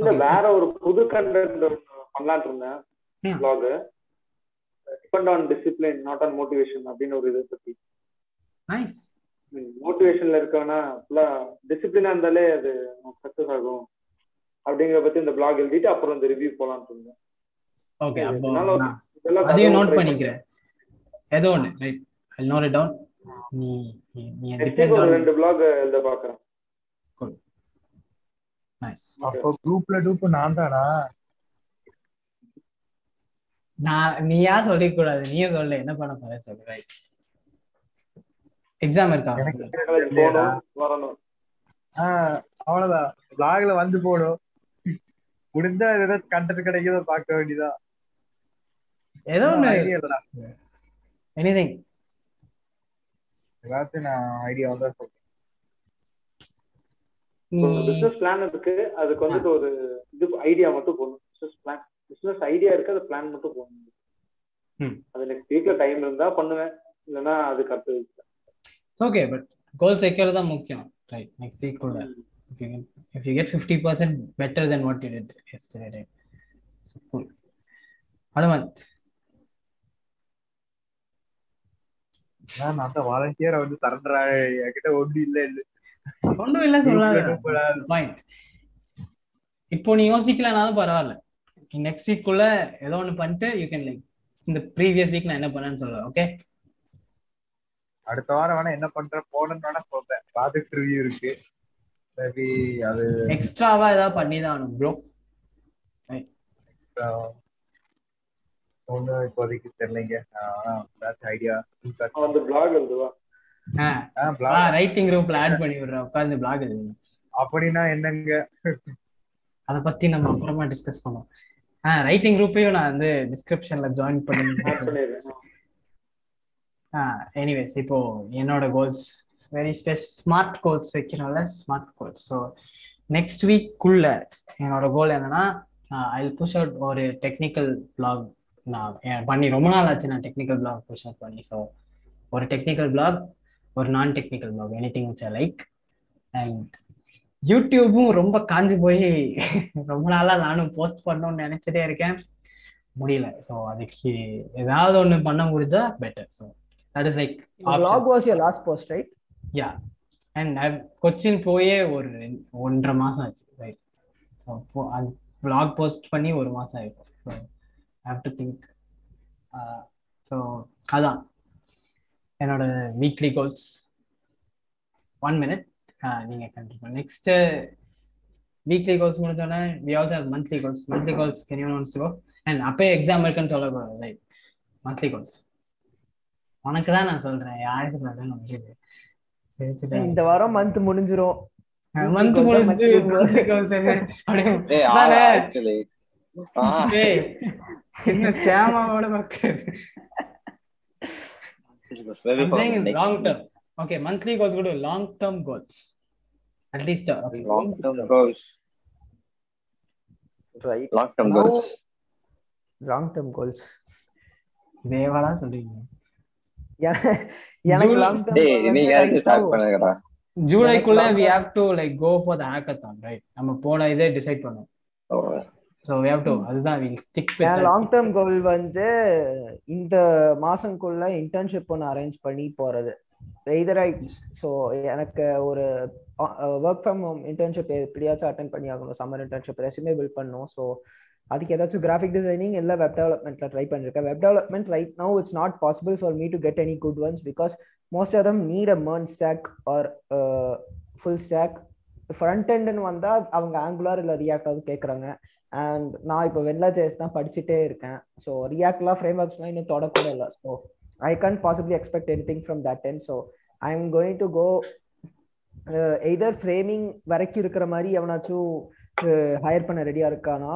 F: இல்ல வேற ஒரு புது கண்டென்ட் பண்ணலான் இருந்தேன் blog depend on discipline not on motivation அப்படின்னு ஒரு இதை பத்தி நைஸ் மோட்டிவேஷன்ல இருக்கவனா ஃபுல்லா டிசிப்ளினா இருந்தாலே அது சக்சஸ் ஆகும் அப்படிங்கிற பத்தி இந்த பிளாக் எழுதிட்டு அப்புறம் இந்த ரிவ்யூ போலாம்னு இருந்தேன் ஓகே அப்போ அதையும் நோட் பண்ணிக்கிறேன் ஏதோ ஒன்று right I note it down நீ நீ டிபெண்ட் ஆன் ரெண்டு blog எழுத பார்க்கறேன் நைஸ் அப்போ குரூப்ல டூப் நான் தானா நான் நீயா சொல்ல கூடாது நீயே சொல்ல என்ன பண்ண போற சொல்லு ரைட் எக்ஸாம் இருக்கா வரணும் ஆ அவ்வளவுதான் ப்ளாக்ல வந்து போடும் முடிஞ்சா ஏதாவது கண்டென்ட் கிடைக்குதோ பார்க்க வேண்டியதா ஏதோ ஒண்ணு எனிதிங் எல்லாத்தையும் நான் ஐடியா வந்தா சொல்றேன் பிசினஸ் பிளான் இருக்கு அதுக்கு வந்துட்டு ஒரு இது ஐடியா மட்டும் போடணும் பிசினஸ் பிளான் பிசினஸ் ஐடியா இருக்கு அது பிளான் மட்டும் போகணும் அது நெக்ஸ்ட் வீக்ல டைம் இருந்தா பண்ணுவேன் இல்லைன்னா அது கற்று ஓகே பட் கோல் செக்யூர் தான் முக்கியம் ரைட் நெக்ஸ்ட் வீக் கூட if you get fifty percent better then what you did yesterday right so cool ma'am அந்த வாலண்டியரை வந்து சரண்டரா என்கிட்ட ஒன்றும் இல்ல இல்ல ஒண்ணும் இல்ல சொல்லாத பாயிண்ட் இப்போ நீ யோசிக்கலனாலும் பரவாயில்ல நெக்ஸ்ட் வீக் குள்ள ஏதோ ஒன்னு பண்ணிட்டு யூ கேன் லைக் இந்த ப்ரீவியஸ் வீக் நான் என்ன பண்ணேன்னு சொல்றேன் ஓகே அடுத்த வாரம் வேணா என்ன பண்ற போனேன்னு வேணா சொல்றேன் ப்ராஜெக்ட் ரிவ்யூ இருக்கு மேபி அது எக்ஸ்ட்ராவா ஏதாவது பண்ணி தான் ஆகணும் ப்ரோ ஒன்றும் இப்போதைக்கு தெரியலைங்க ஐடியா அந்த பிளாக் எழுதுவா ரைட்டிங் குரூப்ல ஆட் பண்ணி விடுறேன் உட்கார்ந்து பிளாக் எழுதுங்க அப்படின்னா என்னங்க அத பத்தி நம்ம அப்புறமா டிஸ்கஸ் பண்ணோம் ஆஹ் ரைட்டிங் குரூப்பையும் நான் வந்து டிஸ்கிரிப்ஷன்ல ஜாயின் பண்ணி ஆ எனிவேஸ் இப்போ என்னோட goals very spec smart goals வைக்கிறனால smart goals so next week குள்ள என்னோட கோல் என்னன்னா ஐ புஷ் அவுட் ஒரு டெக்னிக்கல் பிளாக் நான் பண்ணி ரொம்ப நாள் ஆச்சு நான் டெக்னிக்கல் பிளாக் ஷூட் பண்ணி ஸோ ஒரு டெக்னிக்கல் பிளாக் ஒரு நான் technical blog anything which I like and யூடியூப்பும் ரொம்ப காஞ்சி போய் ரொம்ப நாளாக நானும் போஸ்ட் பண்ணணும்னு நினச்சிட்டே இருக்கேன் முடியல ஸோ அதுக்கு ஏதாவது ஒன்று பண்ண முடிஞ்சா better so that is like blog was your last post right yeah and Cochin போயே ஒரு ஒன்றரை மாதம் ஆச்சு ரைட் ஸோ அது பிளாக் போஸ்ட் பண்ணி ஒரு மாதம் ஆயிருக்கும் ஹாவ் டு திங்க் ஸோ அதான் என்னோட வீக்லி கோல்ஸ் ஒன் மினிட் நீங்கள் கண்டிப்பாக நெக்ஸ்ட்டு வீக்லி கோல்ஸ் முடிஞ்சோடனே we also have monthly goals monthly goals கெனியோ கோ அண்ட் அப்பயே எக்ஸாம் இருக்குன்னு சொல்லக்கூடாது லைக் மந்த்லி கோல்ஸ் உனக்கு தான் நான் சொல்றேன் யாருக்கு சொல்கிறேன்னு முடியுது இந்த வாரம் மந்த் முடிஞ்சிரும் மந்த் முடிஞ்சு என்ன ஸ்கேமாவோட பாக்குறது long term okay monthly goals கூட long term goals at least long term goals right long term goals long term goals தேவாலா சொல்றீங்க எனக்கு லாங் டேர்ம் ஸ்டார்ட் ஜூலைக்குள்ள we have to like go for the hackathon right நம்ம போன இதே decide பண்ணோம் oh, so way how to அதுதான் will stick long term goal வந்து இந்த மாசம்குள்ள இன்டர்ன்ஷிப் ஒன்று அரேஞ்ச் பண்ணி போறது எய்தர் ஐ ஸோ எனக்கு ஒரு ஒர்க் ஃப்ரம் ஹோம் இன்டர்ன்ஷிப் எப்படியாச்சும் அட்டன் பண்ணி ஆகணும் சம்மர் இன்டர்ன்ஷிப் ரெசியூமே பில்ட் பண்ணணும் ஸோ அதுக்கு ஏதாச்சும் கிராஃபிக் டிசைனிங் இல்லை வெப் டெவலப்மெண்ட்டில் ட்ரை பண்ணிருக்கேன் web development right no it's not possible for me to get any good ones because most of them need a MERN stack or full stack front எண்டுன்னு வந்தால் அவங்க angular இல்லை ரியாக்டாவது கேட்குறாங்க and நான் இப்போ வெண்லா ஜேஸ் தான் படிச்சுட்டே இருக்கேன் ஸோ ரியாக்ட்லாம் ஃப்ரேம் ஒர்க்ஸ்லாம் இன்னும் தொடக்கூட இல்லை so I can possibly expect anything from that then so I am going to go either framing வரைக்கும் இருக்கிற மாதிரி எவனாச்சும் ஹையர் uh, பண்ண ரெடியாக இருக்கானா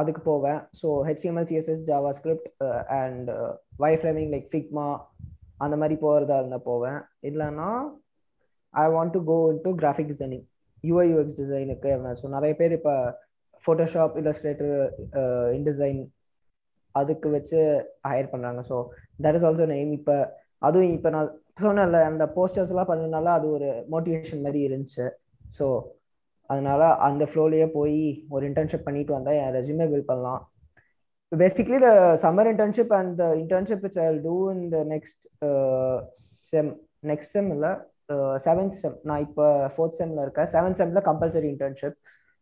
F: அதுக்கு போவேன் so HTML CSS Java script and wireframing like Figma அந்த மாதிரி போகிறதா இருந்தால் போவேன் இல்லைன்னா I want to go into graphic designing UI UX டிசைனுக்கு எவனாச்சும் நிறைய பேர் இப்போ ஃபோட்டோஷாப் இல்லஸ்ட்ரேட்டர் இன்டிசைன் அதுக்கு வச்சு ஹையர் பண்ணுறாங்க so that is also name இப்போ அதுவும் இப்போ நான் சொன்னேன்ல அந்த போஸ்டர்ஸ்லாம் பண்ணதுனால அது ஒரு மோட்டிவேஷன் மாதிரி இருந்துச்சு ஸோ அதனால அந்த ஃப்ளோலேயே போய் ஒரு இன்டர்ன்ஷிப் பண்ணிட்டு வந்தால் என் ரெசியூமே பில் பண்ணலாம் basically the summer internship and the internship which I do in the next sem next sem இல்லை செவன்த் செம் நான் இப்போ ஃபோர்த் செம்ல இருக்கேன் செவன்த் செம்ல compulsory internship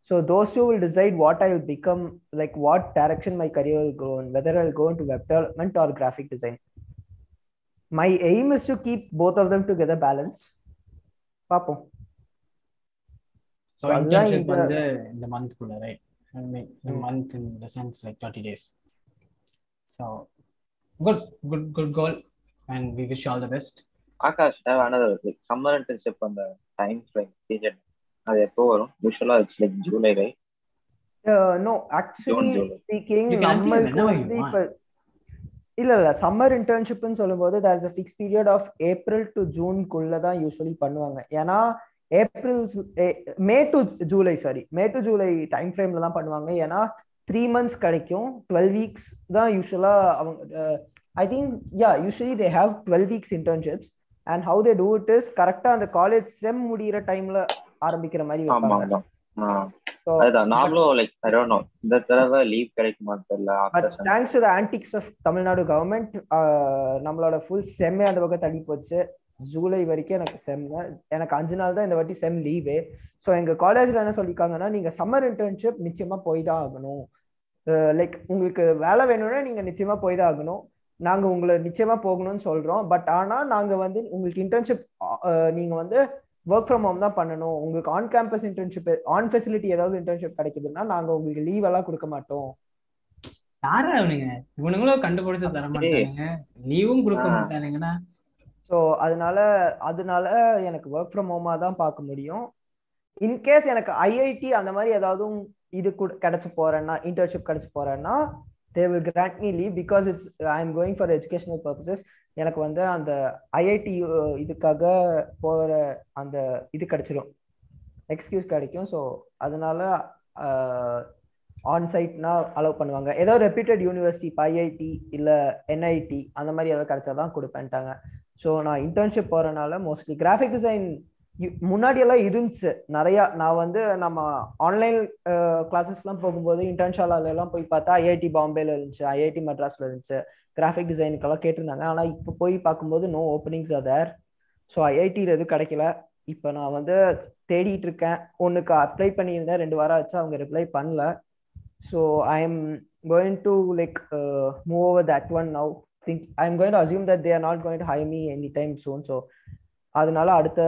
F: so those two will decide what i will become like what direction my career will go in whether i'll go into web development or graphic design my aim is to keep both of them together balanced Papa, so internship the month, right? I mean, இந்த month in the sense like 30 days. so good good good goal and we wish you all the best akash i have another like, summer internship on the time frame அது எப்போ வரும் யூஷுவலா it's like July ரை no actually speaking இல்ல இல்ல summer இன்டர்ன்ஷிப்னு சொல்லும்போது there is a fix period of April to குள்ள தான் யூஸ்வலி பண்ணுவாங்க ஏன்னா April May to July sorry May to July time ஃப்ரேம்ல தான் பண்ணுவாங்க ஏன்னா த்ரீ மந்த்ஸ் கிடைக்கும் டுவெல் வீக்ஸ் தான் யூஸ்வலா அவங்க I think yeah usually they have twelve weeks internships and how they do it is கரெக்டா அந்த காலேஜ் செம் முடிகிற டைம்ல ஆரம்பிக்கிற மாதிரி வைப்பாங்க லீவ் கிடைக்குமா தெரியல தேங்க்ஸ் தமிழ்நாடு கவர்மெண்ட் நம்மளோட ஃபுல் செம்மே அந்த பக்கம் தள்ளி போச்சு ஜூலை வரைக்கும் எனக்கு எனக்கு அஞ்சு நாள் தான் இந்த வாட்டி செம் ஸோ எங்கள் என்ன சம்மர் இன்டர்ன்ஷிப் போய் தான் ஆகணும் லைக் uh, உங்களுக்கு வேலை வேணும்னா நீங்கள் ஆகணும் உங்களை நிச்சயமா போகணும்னு சொல்றோம் பட் ஆனா நாங்க வந்து உங்களுக்கு இன்டர்ன்ஷிப் uh, நீங்கள் வந்து ஒர்க் ஃப்ரம் ஹோம் தான் பண்ணணும் உங்களுக்கு on campus internship on facility ஏதாவது இன்டர்ன்ஷிப் கிடைக்குதுன்னா நாங்க உங்களுக்கு லீவ் எல்லாம் கொடுக்க மாட்டோம் யாரா அவனுங்க இவனுங்களும் கண்டுபிடிச்சு தர மாட்டானுங்க லீவும் கொடுக்க மாட்டானுங்கன்னா ஸோ அதனால அதனால எனக்கு ஒர்க் ஃப்ரம் ஹோமா தான் பார்க்க முடியும் இன்கேஸ் எனக்கு ஐஐடி அந்த மாதிரி ஏதாவது இது கூட கிடைச்சி போறேன்னா இன்டர்ன்ஷிப் கிடைச்சி போறேன்னா they will grant me leave because it's I am going for educational purposes எனக்கு வந்து அந்த ஐஐடி இதுக்காக போகிற அந்த இது கிடச்சிடும் எக்ஸ்கியூஸ் கிடைக்கும் ஸோ அதனால ஆன்சைட்னா அலோவ் பண்ணுவாங்க ஏதோ ரெப்யூட்டட் யூனிவர்சிட்டி இப்போ ஐஐடி இல்லை என்ஐடி அந்த மாதிரி ஏதாவது கிடைச்சா தான் கொடுப்பேன்ட்டாங்க ஸோ நான் இன்டர்ன்ஷிப் போகிறனால மோஸ்ட்லி கிராஃபிக் டிசைன் முன்னாடியெல்லாம் இருந்துச்சு நிறையா நான் வந்து நம்ம ஆன்லைன் கிளாஸஸ்லாம் போகும்போது இன்டர்ன்ஷாலாலெல்லாம் போய் பார்த்தா ஐஐடி பாம்பேல இருந்துச்சு ஐஐடி மெட்ராஸில் இருந்துச்சு கிராஃபிக் டிசைனுக்கெல்லாம் கேட்டிருந்தாங்க ஆனால் இப்போ போய் பார்க்கும்போது no openings are there so ஐஐடியில் எதுவும் கிடைக்கல இப்போ நான் வந்து தேடிட்டு இருக்கேன் ஒன்றுக்கு அப்ளை பண்ணியிருந்தேன் ரெண்டு வாரம் ஆச்சு அவங்க ரிப்ளை பண்ணல so I am going to like move over that one now think I am going to assume that they're not going to hire me any time soon so அதனால அடுத்த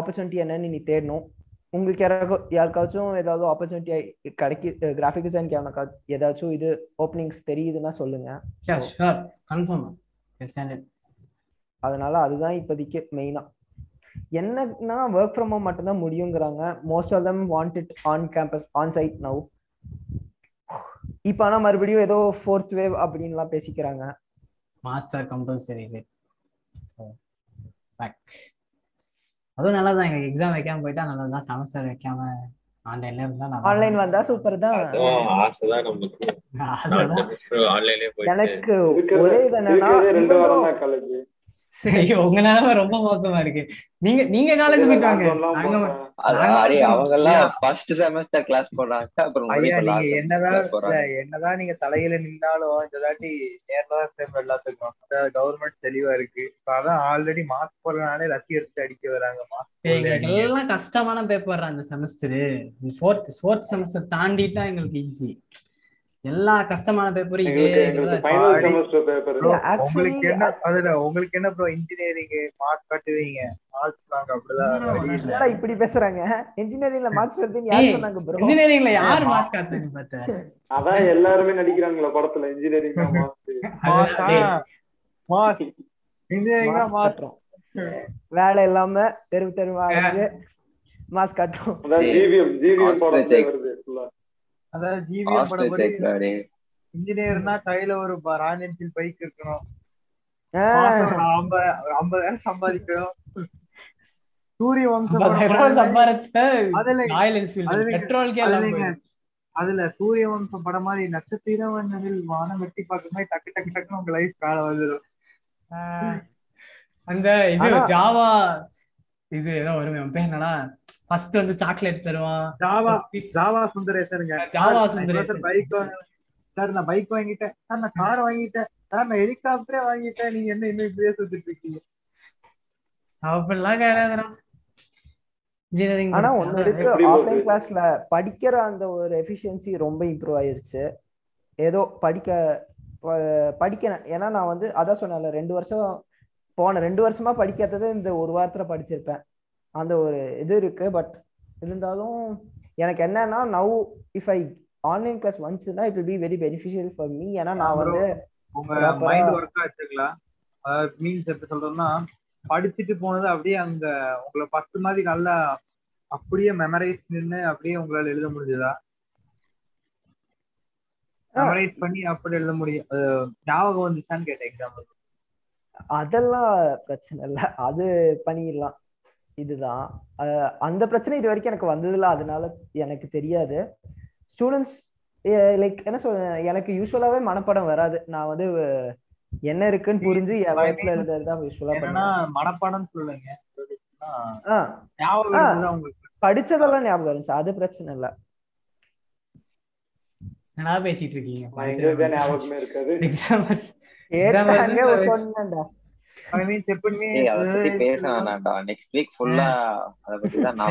F: ஆப்பர்ச்சுனிட்டி என்னன்னு நீ தேடணும் உங்களுக்கு யாராக்கோ யாருக்காச்சும் ஏதாவது ஆப்பர்ச்சுனிட்டி கிடைக்கி கிராஃபிக் டிசைன் கேமரா ஏதாச்சும் இது ஓப்பனிங்ஸ் தெரியுதுன்னா சொல்லுங்க அதனால அதுதான் இப்போதைக்கு மெயினா என்னன்னா ஒர்க் ஃப்ரம் ஹோம் மட்டும்தான் முடியுங்கிறாங்க most of them want it on campus on site now இப்போ ஆனால் மறுபடியும் ஏதோ ஃபோர்த் வேவ் அப்படின்லாம் பேசிக்கிறாங்க மாஸ்டர் கம்பல்சரி பேக் அதுவும் நல்லா தான் எங்க எக்ஸாம் வைக்காம போயிட்டா நல்லா தான் செமஸ்டர் வைக்காம ஆன்லைன்ல இருந்தா ஆன்லைன் வந்தா சூப்பர் தான் ஆசைதான் நமக்கு ஆன்லைன்லயே போய் எனக்கு ஒரே இது என்னன்னா ரொம்ப மோசமா இருக்கு நீங்க நீங்க காலேஜ் அவங்க எல்லாம் செமஸ்டர் கிளாஸ் என்னதான் என்னதான் நீங்க தலையில இந்த கவர்மெண்ட் தெளிவா இருக்கு அதான் ஆல்ரெடி மார்க் எடுத்து அடிக்க எல்லாம் கஷ்டமான பேப்பர் அந்த ஃபோர்த் ஃபோர்த் செமஸ்டர் தாண்டிட்டா எங்களுக்கு ஈஸி எல்லா கஷ்டமான பேப்பரும் உங்களுக்கு என்ன ப்ரோ இன்ஜினியரிங் மார்க் காட்டுவீங்க மார்க்ஸ் அப்படிதான் இப்படி பேசுறாங்க இன்ஜினியரிங்ல மார்க்ஸ் வருது யார் சொன்னாங்க ப்ரோ இன்ஜினியரிங்ல யார் மார்க் காட்டுறீங்க பார்த்தா அதான் எல்லாருமே நடிக்கிறாங்களா படத்துல இன்ஜினியரிங் மார்க் மார்க் இன்ஜினியரிங் மாற்றம் வேலை இல்லாம தெரு தெருவா மார்க்ஸ் காட்டுறோம் ஜிவிஎம் ஜிவிஎம் போடுறது ஃபுல்லா அதாவது ஜிவிஎம் படப்படி இன்ஜினியர்னா கையில ஒரு ராயல் என்ஃபீல்ட் பைக் இருக்கணும் ஐம்பதாயிரம் சம்பாதிக்கணும் சூரிய வம்சம் அதுல அதுல சூரிய வம்சம் படம் மாதிரி நட்சத்திரவனில் வானம் வெட்டி பார்க்கும் மாதிரி டக்கு டக்கு டக்குன்னு உங்க லைஃப் கால வந்துடும் அந்த இது ஜாவா இது ஏதோ வருமே பேர் என்னன்னா ஃபர்ஸ்ட் வந்து சாக்லேட் தருவான் ஜாவா ஜாவா சுந்தரேசனுங்க ஜாவா சுந்தரேசன் பைக் சார் நான் பைக் வாங்கிட்டேன் சார் நான் கார் வாங்கிட்டேன் சார் நான் ஹெலிகாப்டரே வாங்கிட்டேன் நீங்க என்ன இன்னும் இப்படியே சுத்திட்டு இருக்கீங்க அப்படிலாம் கிடையாதுடா இன்ஜினியரிங் ஆனா கிளாஸ்ல படிக்கிற அந்த ஒரு எஃபிஷியன்சி ரொம்ப இம்ப்ரூவ் ஆயிருச்சு ஏதோ படிக்க படிக்கிறேன் ஏன்னா நான் வந்து அதான் சொன்னேன்ல ரெண்டு வருஷம் போன ரெண்டு வருஷமா படிக்காதது இந்த ஒரு வாரத்துல படிச்சிருப்பேன் அந்த ஒரு இது இருக்கு பட் இருந்தாலும் எனக்கு என்னன்னா now if I online class வந்துச்சுன்னா it will be very beneficial for me ஏன்னா நான் வந்து உங்க மைண்ட் ஒர்க் ஆச்சுங்களா மீன்ஸ் எப்படி சொல்றோம்னா படிச்சுட்டு போனது அப்படியே அங்க உங்களை பத்து மாதிரி நல்லா அப்படியே மெமரைஸ் நின்று அப்படியே உங்களால எழுத முடிஞ்சதா மெமரைஸ் பண்ணி அப்படி எழுத முடியும் ஞாபகம் வந்துச்சான்னு கேட்டேன் எக்ஸாம்பிள் அதெல்லாம் பிரச்சனை இல்லை அது பண்ணிடலாம் இதுதான் அந்த பிரச்சனை இது வரைக்கும் எனக்கு வந்ததில்ல அதனால எனக்கு தெரியாது ஸ்டூடெண்ட்ஸ் லைக் என்ன சொல் எனக்கு யூஸ்வலாவே மனப்படம் வராது நான் வந்து என்ன இருக்குன்னு புரிஞ்சு என் வயசுல இருந்ததுதான் யூஸ்வலா பண்ணுவேன் சொல்லுங்க படிச்சதெல்லாம் ஞாபகம் இருந்துச்சு அது பிரச்சனை இல்ல பேசிட்டு இருக்கீங்க பேச நெக்ஸ்ட் வீக் ஃபுல்லா நான்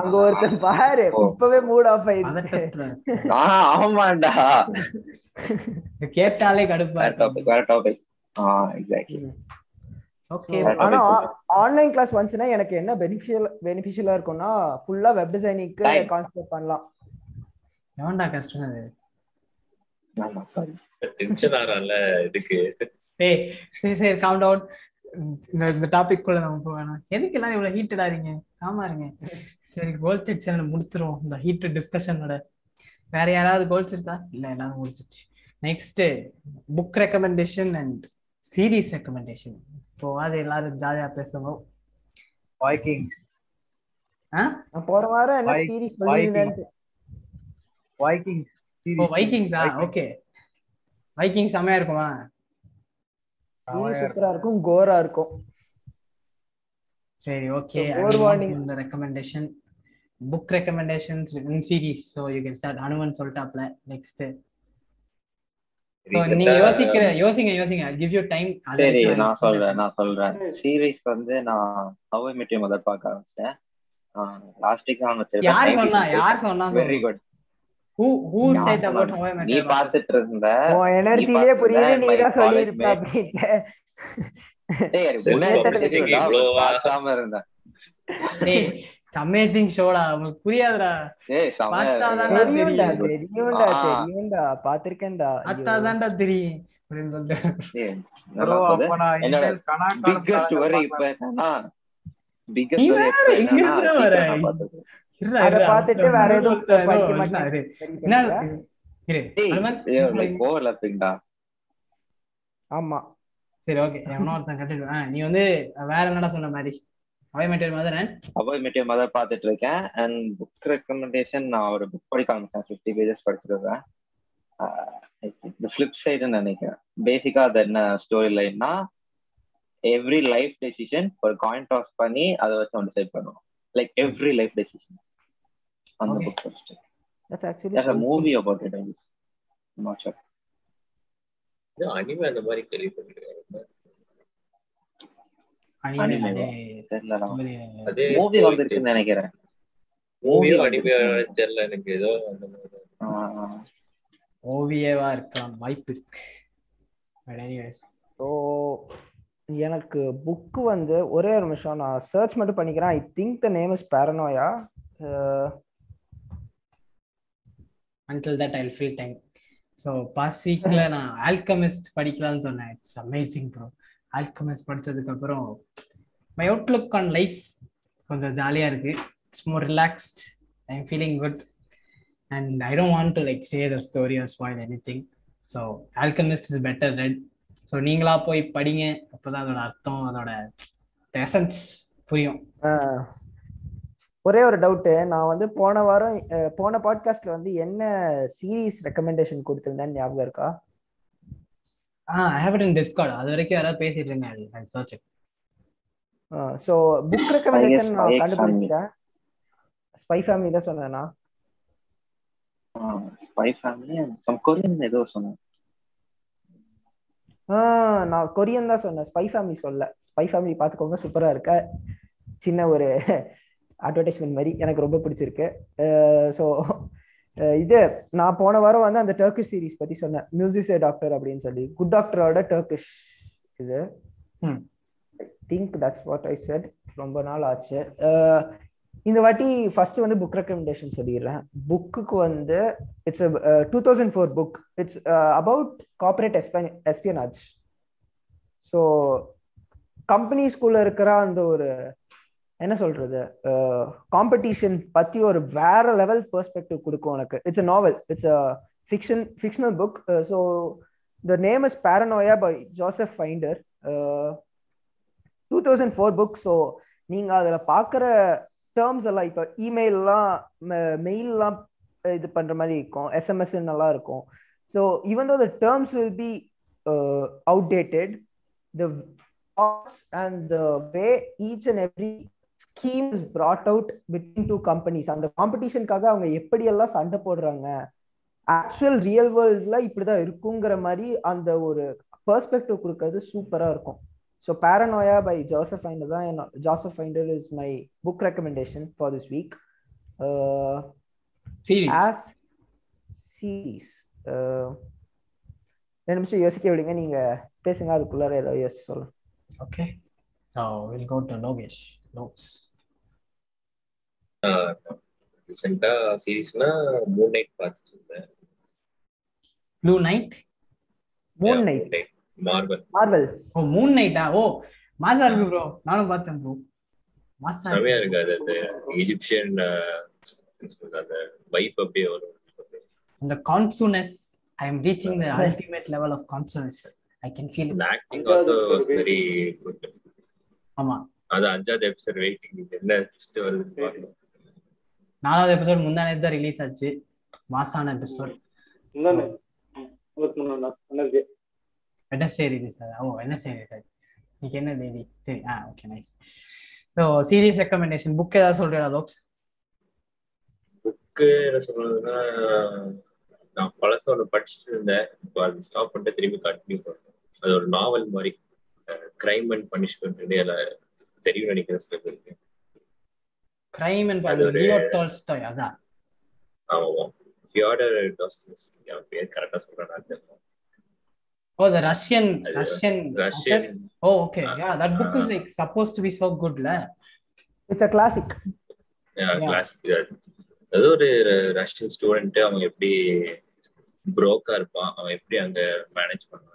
F: அங்க பாரு இப்பவே மூட் ஆஃப் கேட்டாலே எக்ஸாக்ட்லி ஆனா ஆன்லைன் கிளாஸ் எனக்கு என்ன இருக்கும்னா ஃபுல்லா வெப் கான்செப்ட் பண்ணலாம் ஆமா சாரி டென்ஷன் ஆறல இதுக்கு ஏய் சரி சரி காம் டவுன் இந்த இந்த டாபிக் குள்ள நம்ம போக வேணாம் எதுக்கு எல்லாம் இவ்வளவு ஹீட்டடா இருங்க ஆமா இருங்க சரி கோல் செட் சேனல் முடிச்சிருவோம் இந்த ஹீட் டிஸ்கஷனோட வேற யாராவது கோல்ஸ் இருக்கா இல்ல எல்லாரும் முடிச்சிருச்சு next book recommendation and series recommendation இப்போ எல்லாரும் ஜாலியா பேசுவோம் வாய்க்கிங் போற வாரம் என்ன சீரீஸ் வைக்கிங்ஸ் வைக்கிங்ஸா ஓகே வைக்கிங் செம்மையா இருக்குமா சூப்பரா இருக்கும் கோரா இருக்கும் சரி ஓகே ஓவர் வார்னிங் இந்த recommendation book recommendations in series so you can start Hanuman சொல்லிட்டாப்ல நெக்ஸ்ட் நீங்க யோசிக்கிற யோசிங்க யோசிங்க யூ டைம் சரி நான் சொல்றேன் நான் சொல்றேன் சீரிஸ் வந்து நான் பார்க்க லாஸ்ட் வீக் சொன்னா very good who who side about how நீ பாத்துட்டு இருந்த ஓ எனர்ஜிலே புரியல நீ தான் சொல்லி இருப்ப அப்படிங்க ஷோடா உங்களுக்கு புரியாதுடா ஏய் தெரியும்டா தெரியும்டா தெரியும்டா பாத்திருக்கேன்டா அதான்டா தெரியும் பிகஸ்ட் வரி இப்ப பிகஸ்ட் பாத்துட்டு ஆமா சரி ஓகே நீ வந்து வேற என்னடா சொன்ன மாதிரி மெட்டீரியல் மதர் மதர் பாத்துட்டு இருக்கேன் அண்ட் புக் ரெக்கமெண்டேஷன் நான் ஒரு புக் படிக்க ஆரம்பிச்சேன் ஃபிஃப்டி பேஜஸ் சைடுன்னு நினைக்கிறேன் பேசிக்கா ஸ்டோரி லைன்னா எவ்ரி லைஃப் டெசிஷன் ஒரு காயின் டாஸ் பண்ணி அதை வச்சு டிசைட் பண்ணுவோம் like every life decision on okay. the book first. That's actually there's cool. a movie about it. I'm not sure. No, anime அந்த மாதிரி கேள்விப்பட்டிருக்கேன் அனிமே தெரியல மூவி வந்திருக்குன்னு நினைக்கிறேன் மூவியோ அனிமே தெரியல எனக்கு ஏதோ ஓவியவா இருக்கலாம் வாய்ப்பு இருக்கு ஸோ எனக்கு புக்கு வந்து ஒரே ஒரு நிமிஷம் நான் சர்ச் மட்டும் பண்ணிக்கிறேன் I think the name is பேரனோயா until that I feel time so fast வீக்ல நான் ஆல்கமிஸ்ட் படிக்கலாம்னு சொன்னேன் இட்ஸ் அமேசிங் ப்ரோ ஆல்கமிஸ்ட் படிச்சதுக்கு அப்புறம் மை அவுட்லுக் ஆன் லைஃப் கொஞ்சம் ஜாலியா இருக்கு it's more relaxed I am feeling good and I don't want to like say the story or spoil any thing so Alchemist is better read so நீங்களா போய் படிங்க அப்போதான் அதோட அர்த்தம் அதோட எசன்ஸ் புரியும் ஒரே ஒரு டவுட்டு நான் வந்து போன வாரம் போன பாட்காஸ்ட்ல வந்து என்ன சீரிஸ் ரெக்கமெண்டேஷன் கொடுத்திருந்தேன் ஞாபகம் இருக்கா ஆ I have it in Discord அது வரைக்கும் யாராவது பேசிட்டு இருங்க அது I search so book recommendation நான் கண்டுபிடிச்சிட்டேன் ஸ்பை ஃபேமிலி தான் சொன்னேனா ஸ்பை ஃபேமிலி சம் கொரியன் ஏதோ சொன்னேன் நான் கொரியன் தான் சொன்னேன் ஸ்பை ஃபேமிலி சொல்ல ஸ்பை ஃபேமிலி பாத்துக்கோங்க சூப்பரா இருக்க சின்ன ஒரு அட்வர்டைஸ்மெண்ட் மாதிரி எனக்கு ரொம்ப பிடிச்சிருக்கு ஸோ இது நான் போன வாரம் வந்து அந்த டர்க்கிஷ் சீரீஸ் பத்தி சொன்னேன் மியூசிசே டாக்டர் அப்படின்னு சொல்லி குட் டாக்டரோட டர்க்கிஷ் இது think that's what I said ரொம்ப நாள் ஆச்சு இந்த வாட்டி ஃபர்ஸ்ட் வந்து புக் ரெக்கமெண்டேஷன் சொல்லிடுறேன் புக்குக்கு வந்து it's two thousand four book it's about corporate Espen ஆச்சு ஸோ கம்பெனி ஸ்கூல்ல இருக்கிற அந்த ஒரு என்ன சொல்றது காம்படிஷன் பத்தி ஒரு வேற லெவல் பெர்ஸ்பெக்டிவ் கொடுக்கும் உனக்கு it's a novel it's a fiction fictional book so the name is பேரனோயா by Joseph Finder two thousand four book so நீங்க அதில் பார்க்குற டேர்ம்ஸ் எல்லாம் இப்போ இமெயில்லாம் மெயில்லாம் இது பண்ற மாதிரி இருக்கும் எஸ்எம்எஸ் நல்லா இருக்கும் so even though the terms will be outdated the and way each and every scheme is brought out between two companies அந்த காம்படிஷனுக்காக அவங்க எப்படியெல்லாம் சண்டை போடுறாங்க ஆக்சுவல் ரியல் வேர்ல்டில் இப்படிதான் இருக்குங்கிற மாதிரி அந்த ஒரு பெர்ஸ்பெக்டிவ் கொடுக்கறது சூப்பராக இருக்கும் ஸோ பேரனோயா பை ஜோசப் ஃபைண்டர் தான் என்ன Joseph Finder is my book recommendation for this week as series ரெண்டு நிமிஷம் யோசிக்க விடுங்க நீங்கள் பேசுங்க அதுக்குள்ளார ஏதாவது யோசிச்சு சொல்லுங்க okay Now we'll go to Logesh. Notes. ரீசெண்டாக சீரீஸ்னா மூன் நைட் பார்த்துட்டு இருந்தேன் blue knight Moon night Marvel Marvel ஓ மூன் நைட்டா ஓ மாசா இருக்கு ப்ரோ நானும் பார்த்தேன் ப்ரோ மாசா சரியா இருக்கு அது அந்த ஈஜிப்சியன் அந்த வைப் அப்படியே வரும் அந்த consciousness I am reaching the ultimate level of consciousness I can feel acting also was very good ஆமா அது அஞ்சாவது எபிசோட் வெயிட்டிங் என்ன லிஸ்ட் வருது நாலாவது எபிசோட் முந்தா நேத்து தான் ரிலீஸ் ஆச்சு மாசான எபிசோட் வெனஸ்டே ரிலீஸ் ஆகுது ஓ சரி ரிலீஸ் ஆகுது இன்னைக்கு என்ன தேதி சரி ஆ okay nice so series recommendation book ஏதாவது சொல்றீங்களா லோக்ஸ் புக்கு என்ன சொல்றதுன்னா நான் பழச ஒன்று படிச்சுட்டு இருந்தேன் இப்போ அது ஸ்டாப் பண்ணிட்டு திரும்பி கண்டினியூ பண்ணேன் அது ஒரு நாவல் மாதிரி கிரைம் அண்ட் பனிஷ்மெண்ட்னு தெரியும் நினைக்கிறேன் சில பேருக்கு கிரைம் அண்ட் டால்ஸ்டாய் ஆமாம் ஃபியோடர் டாஸ்டாய் அவன் பேர் கரெக்டா சொல்றேன் ஓ the Russian Russian Russian O okay yeah that book is like suppose to be so good ல it's a classic yeah classic அது ஒரு ரஷ்யன் ஸ்டூடண்ட் அவன் எப்படி புரோக்கா இருப்பான் அவன் எப்படி அங்க மேனேஜ் பண்ணுவான்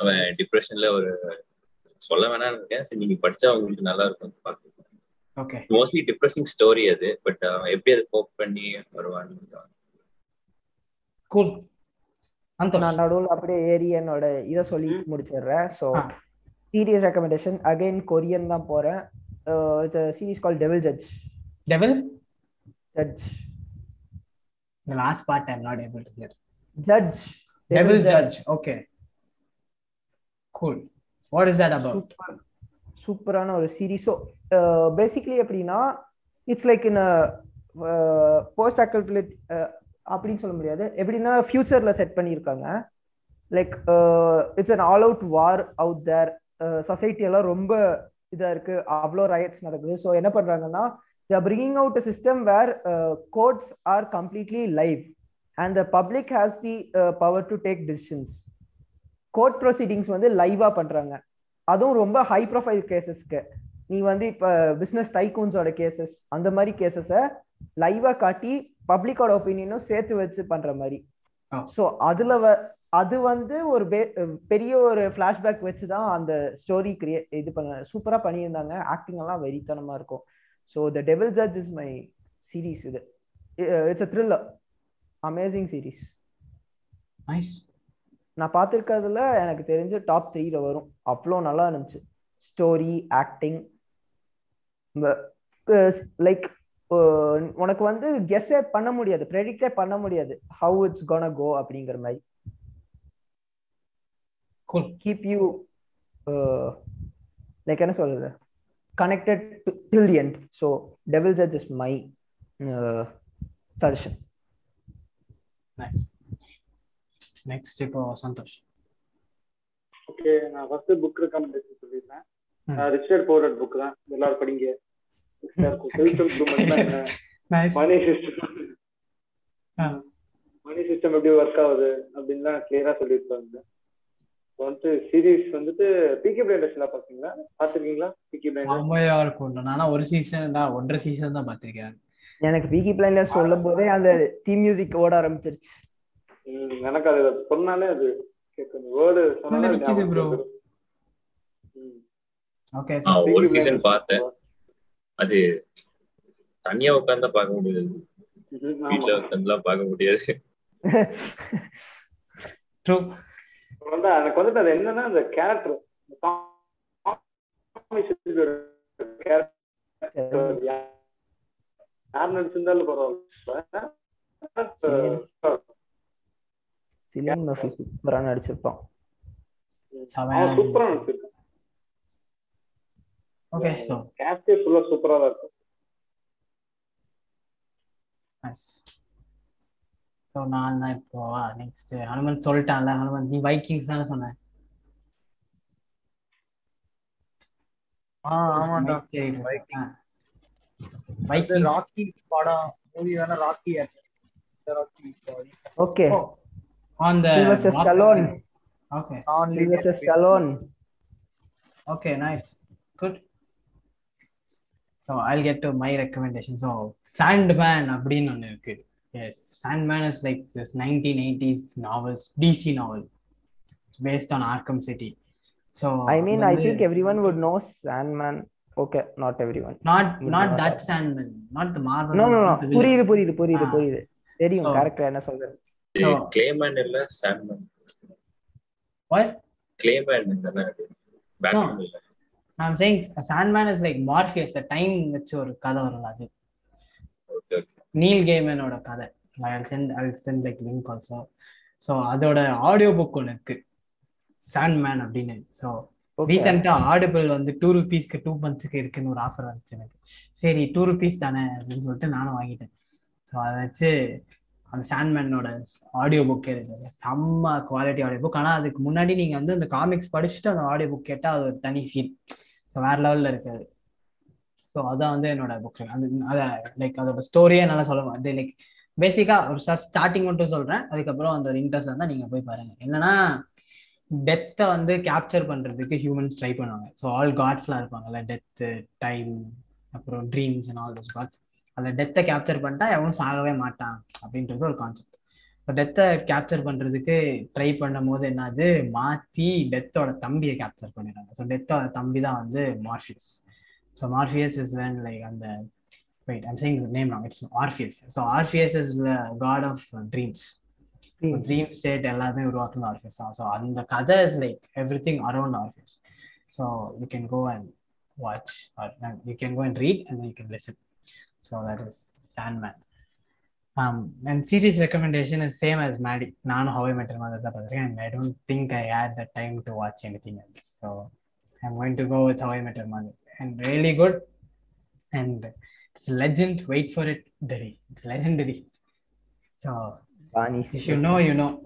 F: அவன் டிப்ரெஷன்ல ஒரு சொல்ல வேணாம் இருக்கேன் சரி நீங்க படிச்சா உங்களுக்கு நல்லா இருக்கும் பாத்துக்கலாம் மோஸ்ட்லி டிப்ரெஷிங் ஸ்டோரி அது பட் அவன் எப்படி அதை கோப் பண்ணி வருவான்னு கூல் நான் நடுவில் அப்படியே என்னோட இதை சொல்லி முடிச்சிடுறேன் so series recommendation again Korean தான் போறேன் it's series call devil judge devil judge last part I not able to hear judge devil judge okay cool what is that about சூப்பரான ஒரு சீரிஸோ பேசிக்கலி uh, எப்படின்னா இட்ஸ் லைக் இன் போஸ்ட் அக்கல்குலேட் அப்படின்னு சொல்ல முடியாது எப்படின்னா ஃபியூச்சர்ல செட் பண்ணியிருக்காங்க like it's an all out war out there society எல்லாம் ரொம்ப இதா இருக்கு அவ்வளோ ரயட்ஸ் நடக்குது ஸோ என்ன பண்றாங்கன்னா they bringing out a system where courts are completely live and the public has the power to take decisions court proceedings வந்து லைவாக பண்ணுறாங்க அதுவும் ரொம்ப ஹை ப்ரொஃபைல் கேசஸ்க்கு நீ வந்து இப்போ பிஸ்னஸ் டைக்கூன்ஸோட கேசஸ் அந்த மாதிரி கேசஸை லைவாக காட்டி பப்ளிக்கோட ஒப்பீனியனும் சேர்த்து வச்சு பண்ணுற மாதிரி ஸோ அதில் வ அது வந்து ஒரு பெரிய ஒரு ஃப்ளாஷ்பேக் வச்சு தான் அந்த ஸ்டோரி கிரியேட் இது பண்ண சூப்பராக பண்ணியிருந்தாங்க ஆக்டிங் எல்லாம் வெறித்தனமாக இருக்கும் so the devil judge is my series இது it's a thriller amazing series nice நான் பார்த்துருக்கிறதுல எனக்கு தெரிஞ்சு டாப் த்ரீல வரும் அவ்வளோ நல்லா இருந்துச்சு ஸ்டோரி ஆக்டிங் லைக் உனக்கு வந்து கெஸ்ஸே பண்ண முடியாது ப்ரெடிக்டே பண்ண முடியாது ஹவு இட்ஸ் கோன கோ அப்படிங்கிற மாதிரி கீப் யூ லைக் என்ன சொல்றது connected till end so devil judge is my suggestion nice next இப்போ சந்தோஷ் ஓகே நான் ஃபர்ஸ்ட் புக் ரெக்கமெண்டேஷன் சொல்லியிருந்தேன் ரிச்சர்ட் போரட் புக் தான் எல்லாரும் படிங்க மணி சிஸ்டம் மணி சிஸ்டம் எப்படி ஒர்க் ஆகுது அப்படின்லாம் கிளியரா சொல்லியிருப்பாங்க வந்துட்டு சீரீஸ் வந்துட்டு பிகி பிளைண்டர்ஸ் எல்லாம் பாத்தீங்களா பாத்திருக்கீங்களா பிகி பிளைண்டர்ஸ் செம்மையா இருக்கும் நான் ஒரு சீசன் தான் ஒன்றரை சீசன் தான் பாத்திருக்கேன் எனக்கு பிகி பிளான்ல சொல்லும் போதே அந்த தீம் மியூசிக் ஓட ஆரம்பிச்சிருச்சு எனக்கு அது சொன்னாலே அது கேட்கணும் வேர்டு சொன்னாலே ப்ரோ ஓகே ஒரு சீசன் பார்த்தேன் அது தனியா உட்கார்ந்தா பார்க்க முடியாது வீட்ல உட்கார்ந்தலாம் பார்க்க முடியாது ட்ரூ வந்து எனக்கு வந்துட்டு அது என்னன்னா அந்த கேரக்டர் யார் நடிச்சிருந்தாலும் பரவாயில்ல சிலியன் மர்ஃபி சூப்பரா நடிச்சிருப்பான் சூப்பரா நடிச்சிருப்பான் ஓகே சோ கேஸ்டே ஃபுல்லா சூப்பரா இருக்கும் நைஸ் சோ நான் தான் இப்போ நெக்ஸ்ட் ஹனுமன் சொல்லிட்டான்ல ஹனுமன் நீ வைக்கிங்ஸ் தான சொன்ன ஆ ஆமாடா வைக்கிங் வைக்கிங் ராக்கி படம் மூவி வேணா Rocky Rocky okay on the Sylvester Stallone. Okay. On Sylvester Stallone. Okay, nice. Good. So I'll get to my recommendation. So Sandman அப்படின்னு ஒன்று இருக்கு yes Sandman is like this nineteen eighties novels DC novel based on Arkham city so I mean I think every one would know Sandman okay not every one not not that Sandman not the Marvel no no புரியுது புரியுது புரியுது புரியுது தெரியும் கரெக்டா என்ன சொல்றேன் is like time ஒரு கதை கதை சென்ட் சென்ட் லைக் அதோட ஆடியோ புக் இருக்கு அப்படின்னு வந்து டூ டூ மந்த்ஸ்க்கு இருக்குன்னு ஒரு ஆஃபர் வந்துச்சு எனக்கு சரி டூ ருபீஸ் தானே அப்படின்னு சொல்லிட்டு நானும் வாங்கிட்டேன் ஸோ அதை வச்சு அந்த சாண்ட்மேனோட ஆடியோ புக் இருக்குது செம்ம குவாலிட்டி ஆடியோ புக் ஆனால் அதுக்கு முன்னாடி நீங்கள் வந்து அந்த காமிக்ஸ் படிச்சுட்டு அந்த ஆடியோ புக் கேட்டால் அது ஒரு தனி ஃபீல் ஸோ வேறு லெவலில் இருக்காது ஸோ அதான் வந்து என்னோட புக் அது அதை லைக் அதோட ஸ்டோரியே நல்லா சொல்ல அது லைக் பேசிக்காக ஒரு ஸ்டார்டிங் மட்டும் சொல்கிறேன் அதுக்கப்புறம் அந்த ஒரு இன்ட்ரெஸ்ட் இருந்தால் நீங்கள் போய் பாருங்கள் என்னன்னா டெத்தை வந்து கேப்சர் பண்ணுறதுக்கு ஹியூமன்ஸ் ட்ரை பண்ணுவாங்க ஸோ ஆல் காட்ஸ்லாம் இருப்பாங்கல்ல டெத்து டைம் அப்புறம் dreams and all those gods அந்த டெத்தை கேப்சர் பண்ணிட்டா எவனும் சாகவே மாட்டான் அப்படின்றது ஒரு கான்செப்ட் இப்போ டெத்தை கேப்சர் பண்றதுக்கு ட்ரை பண்ணும் போது என்னது மாற்றி டெத்தோட தம்பியை கேப்சர் பண்ணிடுறாங்க ஸோ டெத்தோட தம்பி தான் வந்து Morpheus so Morpheus is when like அந்த wait I'm saying name wrong it's Orpheus so Orpheus is god of dreams dream state எல்லாமே உருவாக்குறது ஆர்ஃபியஸ் தான் ஸோ அந்த கதை is like every thing around Orpheus so you can go and watch you can go and read and you can listen So that is Sandman. Um, and series recommendation is same as Maddie. non How I and I don't think I had the time to watch anything else. So I'm going to go with How I Mother. And really good. And it's legend. Wait for it. Dari. It's legendary. So if you know, you know.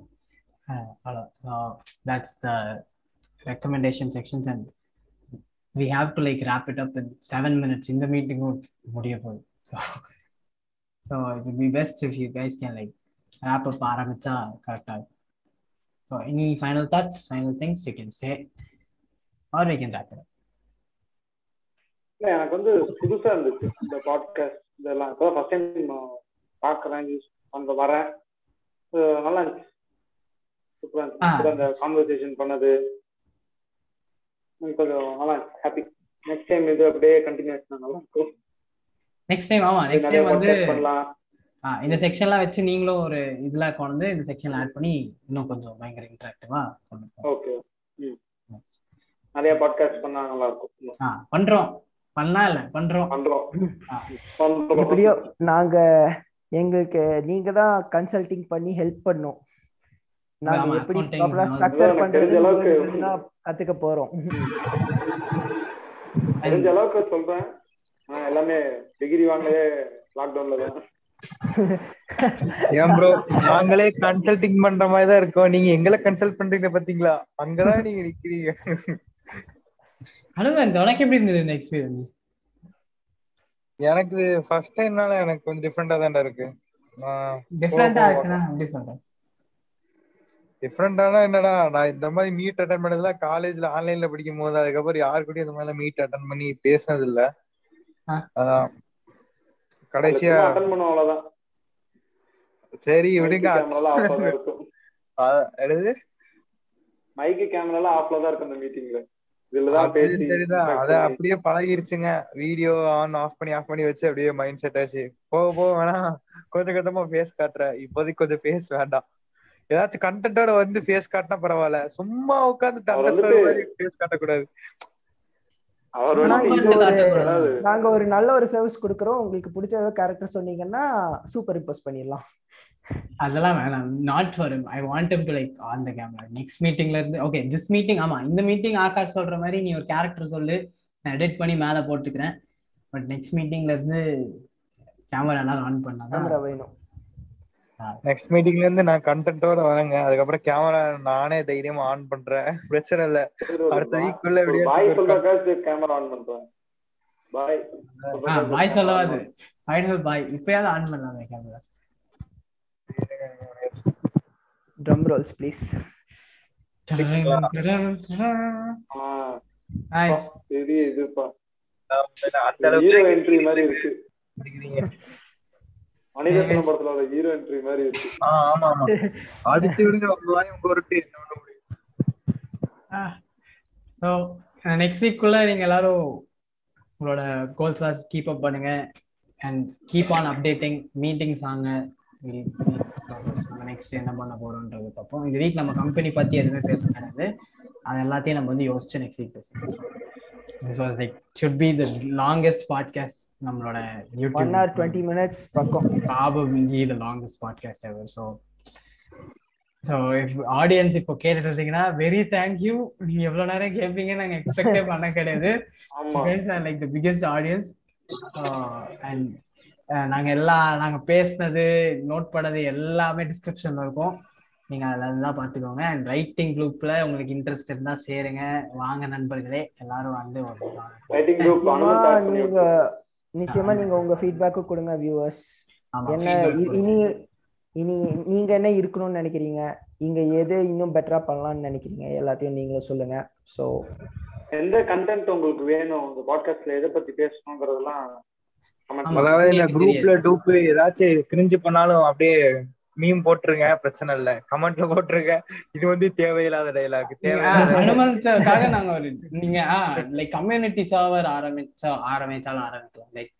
F: Uh, so uh, that's the recommendation sections and we have to like wrap it up in seven minutes in the meeting would you போகுது so so it be best if you guys can like ஆப் up ஆரம்பிச்சா கரெக்டாக இருக்கும் so any final thoughts final things you can say or you can wrap எனக்கு வந்து புதுசா இருந்துச்சு இந்த பாட்காஸ்ட் இதெல்லாம் இப்போ ஃபர்ஸ்ட் டைம் யூஸ் அந்த வரேன் நல்லா இருந்துச்சு சூப்பராக இருந்துச்சு அந்த கான்வர்சேஷன் பண்ணது கொஞ்சம் நல்லா ஹாப்பி நெக்ஸ்ட் டைம் இது அப்படியே கண்டினியூ ஆச்சுன்னா நல்லா இருக்கும் நெக்ஸ்ட் டைம் ஆமா நெக்ஸ்ட் டைம் வந்து இந்த செக்ஷன்லாம் வச்சு நீங்களும் ஒரு இதுல கொண்டு இந்த செக்ஷன்ல ஆட் பண்ணி இன்னும் கொஞ்சம் பயங்கர இன்டராக்டிவா கொண்டு ஓகே நிறைய பாட்காஸ்ட் பண்ணா நல்லா இருக்கும் ஆ பண்றோம் பண்ணா இல்ல பண்றோம் பண்றோம் எப்படியோ நாங்க எங்களுக்கு நீங்க தான் கன்சல்டிங் பண்ணி ஹெல்ப் பண்ணோம் நாங்க எப்படி ப்ராப்பரா ஸ்ட்ரக்சர் பண்றது கத்துக்க போறோம் தெரிஞ்ச அளவுக்கு சொல்றேன் எல்லாமே டிகிரி வாங்கினதே லாக்டவுன்ல தான் ஏன் ப்ரோ நாங்களே கன்சல்டிங் பண்ற மாதிரி தான் இருக்கோம் நீங்க எங்களை கன்சல்ட் பண்றீங்க பாத்தீங்களா அங்கதான் நீங்க நிக்கிறீங்க அனுபவம் உனக்கு எப்படி இருந்தது இந்த எக்ஸ்பீரியன்ஸ் எனக்கு ஃபர்ஸ்ட் டைம்னால எனக்கு கொஞ்சம் டிஃபரெண்டா தான்டா இருக்கு டிஃபரெண்டா இருக்குனா எப்படி சொல்றேன் டிஃபரெண்டானா என்னடா நான் இந்த மாதிரி மீட் அட்டன் பண்ணதுல காலேஜ்ல ஆன்லைன்ல படிக்கும் போது அதுக்கப்புறம் யாரு கூடயும் இந்த மாதிரி மீட் அட்டன் பண்ணி பேசினது இல்லை கடைசியா சரி விடுங்க எழுது மைக்கு கேமரால ஆஃப்ல தான் இருக்கும் அந்த மீட்டிங்ல அப்படியே பழகிருச்சுங்க வீடியோ ஆன் ஆஃப் பண்ணி ஆஃப் பண்ணி வச்சு அப்படியே மைண்ட் செட் ஆச்சு போக போக வேணாம் கொஞ்சம் கொஞ்சமா ஃபேஸ் காட்டுற இப்போதைக்கு கொஞ்சம் ஃபேஸ் வேண்டாம் ஏதாச்சும் கண்டென்ட்டோட வந்து ஃபேஸ் காட்டினா பரவாயில்ல சும்மா உட்காந்து ஃபேஸ் காட்டக்கூடாது நாங்க ஒரு நல்ல ஒரு சர்வீஸ் கொடுக்கறோம் உங்களுக்கு பிடிச்ச ஏதோ கேரக்டர் சொன்னீங்கன்னா சூப்பர் இம்போஸ் பண்ணிடலாம் அதெல்லாம் வேணாம் not for I want to like on the camera next மீட்டிங்ல இருந்து ஓகே திஸ் மீட்டிங் ஆமா இந்த மீட்டிங் ஆகாஷ் சொல்ற மாதிரி நீ ஒரு கேரக்டர் சொல்லு நான் எடிட் பண்ணி மேல போட்டுக்கிறேன் பட் நெக்ஸ்ட் மீட்டிங்ல இருந்து கேமரா எல்லாம் ஆன் பண்ணாதான் கேமரா வேணும் நெக்ஸ்ட் மீட்டிங்ல இருந்து நான் கண்டென்ட்டோட வரேங்க அதுக்கப்புறம் கேமரா நானே தைரியமா ஆன் பண்றேன் பிரச்சனை இல்ல அடுத்த வீக் குள்ள வீடியோ கேமரா ஆன் பண்றேன் பாய் பாய் சொல்லவாது ஃபைனல் பாய் இப்பயாவது ஆன் பண்ணலாமே கேமரா ட்ரம் ரோல்ஸ் ப்ளீஸ் இது இதுப்பா அளவுக்கு என்ட்ரி மாதிரி இருக்கு மணிரத்னம் நீங்க எல்லாரும் உங்களோட கோல்ஸ் பண்ணுங்க and keep on updating next என்ன போறோம்ன்றது வீக் நம்ம கம்பெனி பத்தி எதுவுமே பேச எல்லாத்தையும் நம்ம வந்து யோசிச்சு நெக்ஸ்ட் வீக் பேசுவோம் this like should be the longest podcast நம்மளோட யூடியூப் 1 ஆர் 20 மினிட்ஸ் பக்கம் probably the longest podcast ever so so audience இப்போ கேட்டுட்டு இருந்தீங்கன்னா வெரி யூ நீங்க எவ்வளவு நேரம் கேட்பீங்க நாங்க எக்ஸ்பெக்டே பண்ண கிடையாது like the biggest audience and நாங்க எல்லா நாங்க பேசினது நோட் பண்ணது எல்லாமே டிஸ்கிரிப்ஷன்ல இருக்கும் நீங்கள் அதில் இருந்தால் பார்த்துக்கோங்க அண்ட் ரைட்டிங் குரூப்பில் உங்களுக்கு இன்ட்ரெஸ்ட் இருந்தால் சேருங்க வாங்க நண்பர்களே எல்லாரும் வந்து நீங்க நிச்சயமா நீங்க உங்க ஃபீட்பேக் கொடுங்க வியூவர்ஸ் என்ன இனி இனி நீங்க என்ன இருக்கணும்னு நினைக்கிறீங்க இங்க எது இன்னும் பெட்டரா பண்ணலாம்னு நினைக்கிறீங்க எல்லாத்தையும் நீங்களும் சொல்லுங்க ஸோ எந்த கண்டென்ட் உங்களுக்கு வேணும் உங்க பாட்காஸ்ட்ல எதை பத்தி பேசணுங்கிறதெல்லாம் அதாவது இந்த குரூப்ல டூப் ஏதாச்சும் கிரிஞ்சு பண்ணாலும் அப்படியே மீம் போட்டுருங்க பிரச்சனை இல்ல கமெண்ட்ல போட்டுருங்க இது வந்து தேவையில்லாத டைலாக் தேவையில்லாத நாங்க நீங்க லைக் கம்யூனிட்டி ஆவர் ஆரம்பிச்சா ஆரம்பிச்சாலும் ஆரம்பிக்கலாம் லைக்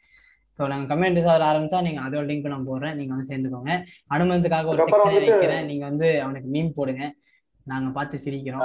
F: ஸோ நாங்கள் கம்யூனிட்டிஸ் ஆவர் ஆரம்பிச்சா நீங்க அதோட லிங்க் நான் போடுறேன் நீங்க வந்து சேர்ந்துக்கோங்க அனுமந்தத்துக்காக ஒரு செக்ஷன் நீங்க வந்து அவனுக்கு மீம் போடுங்க நாங்க பார்த்து சிரிக்கிறோம்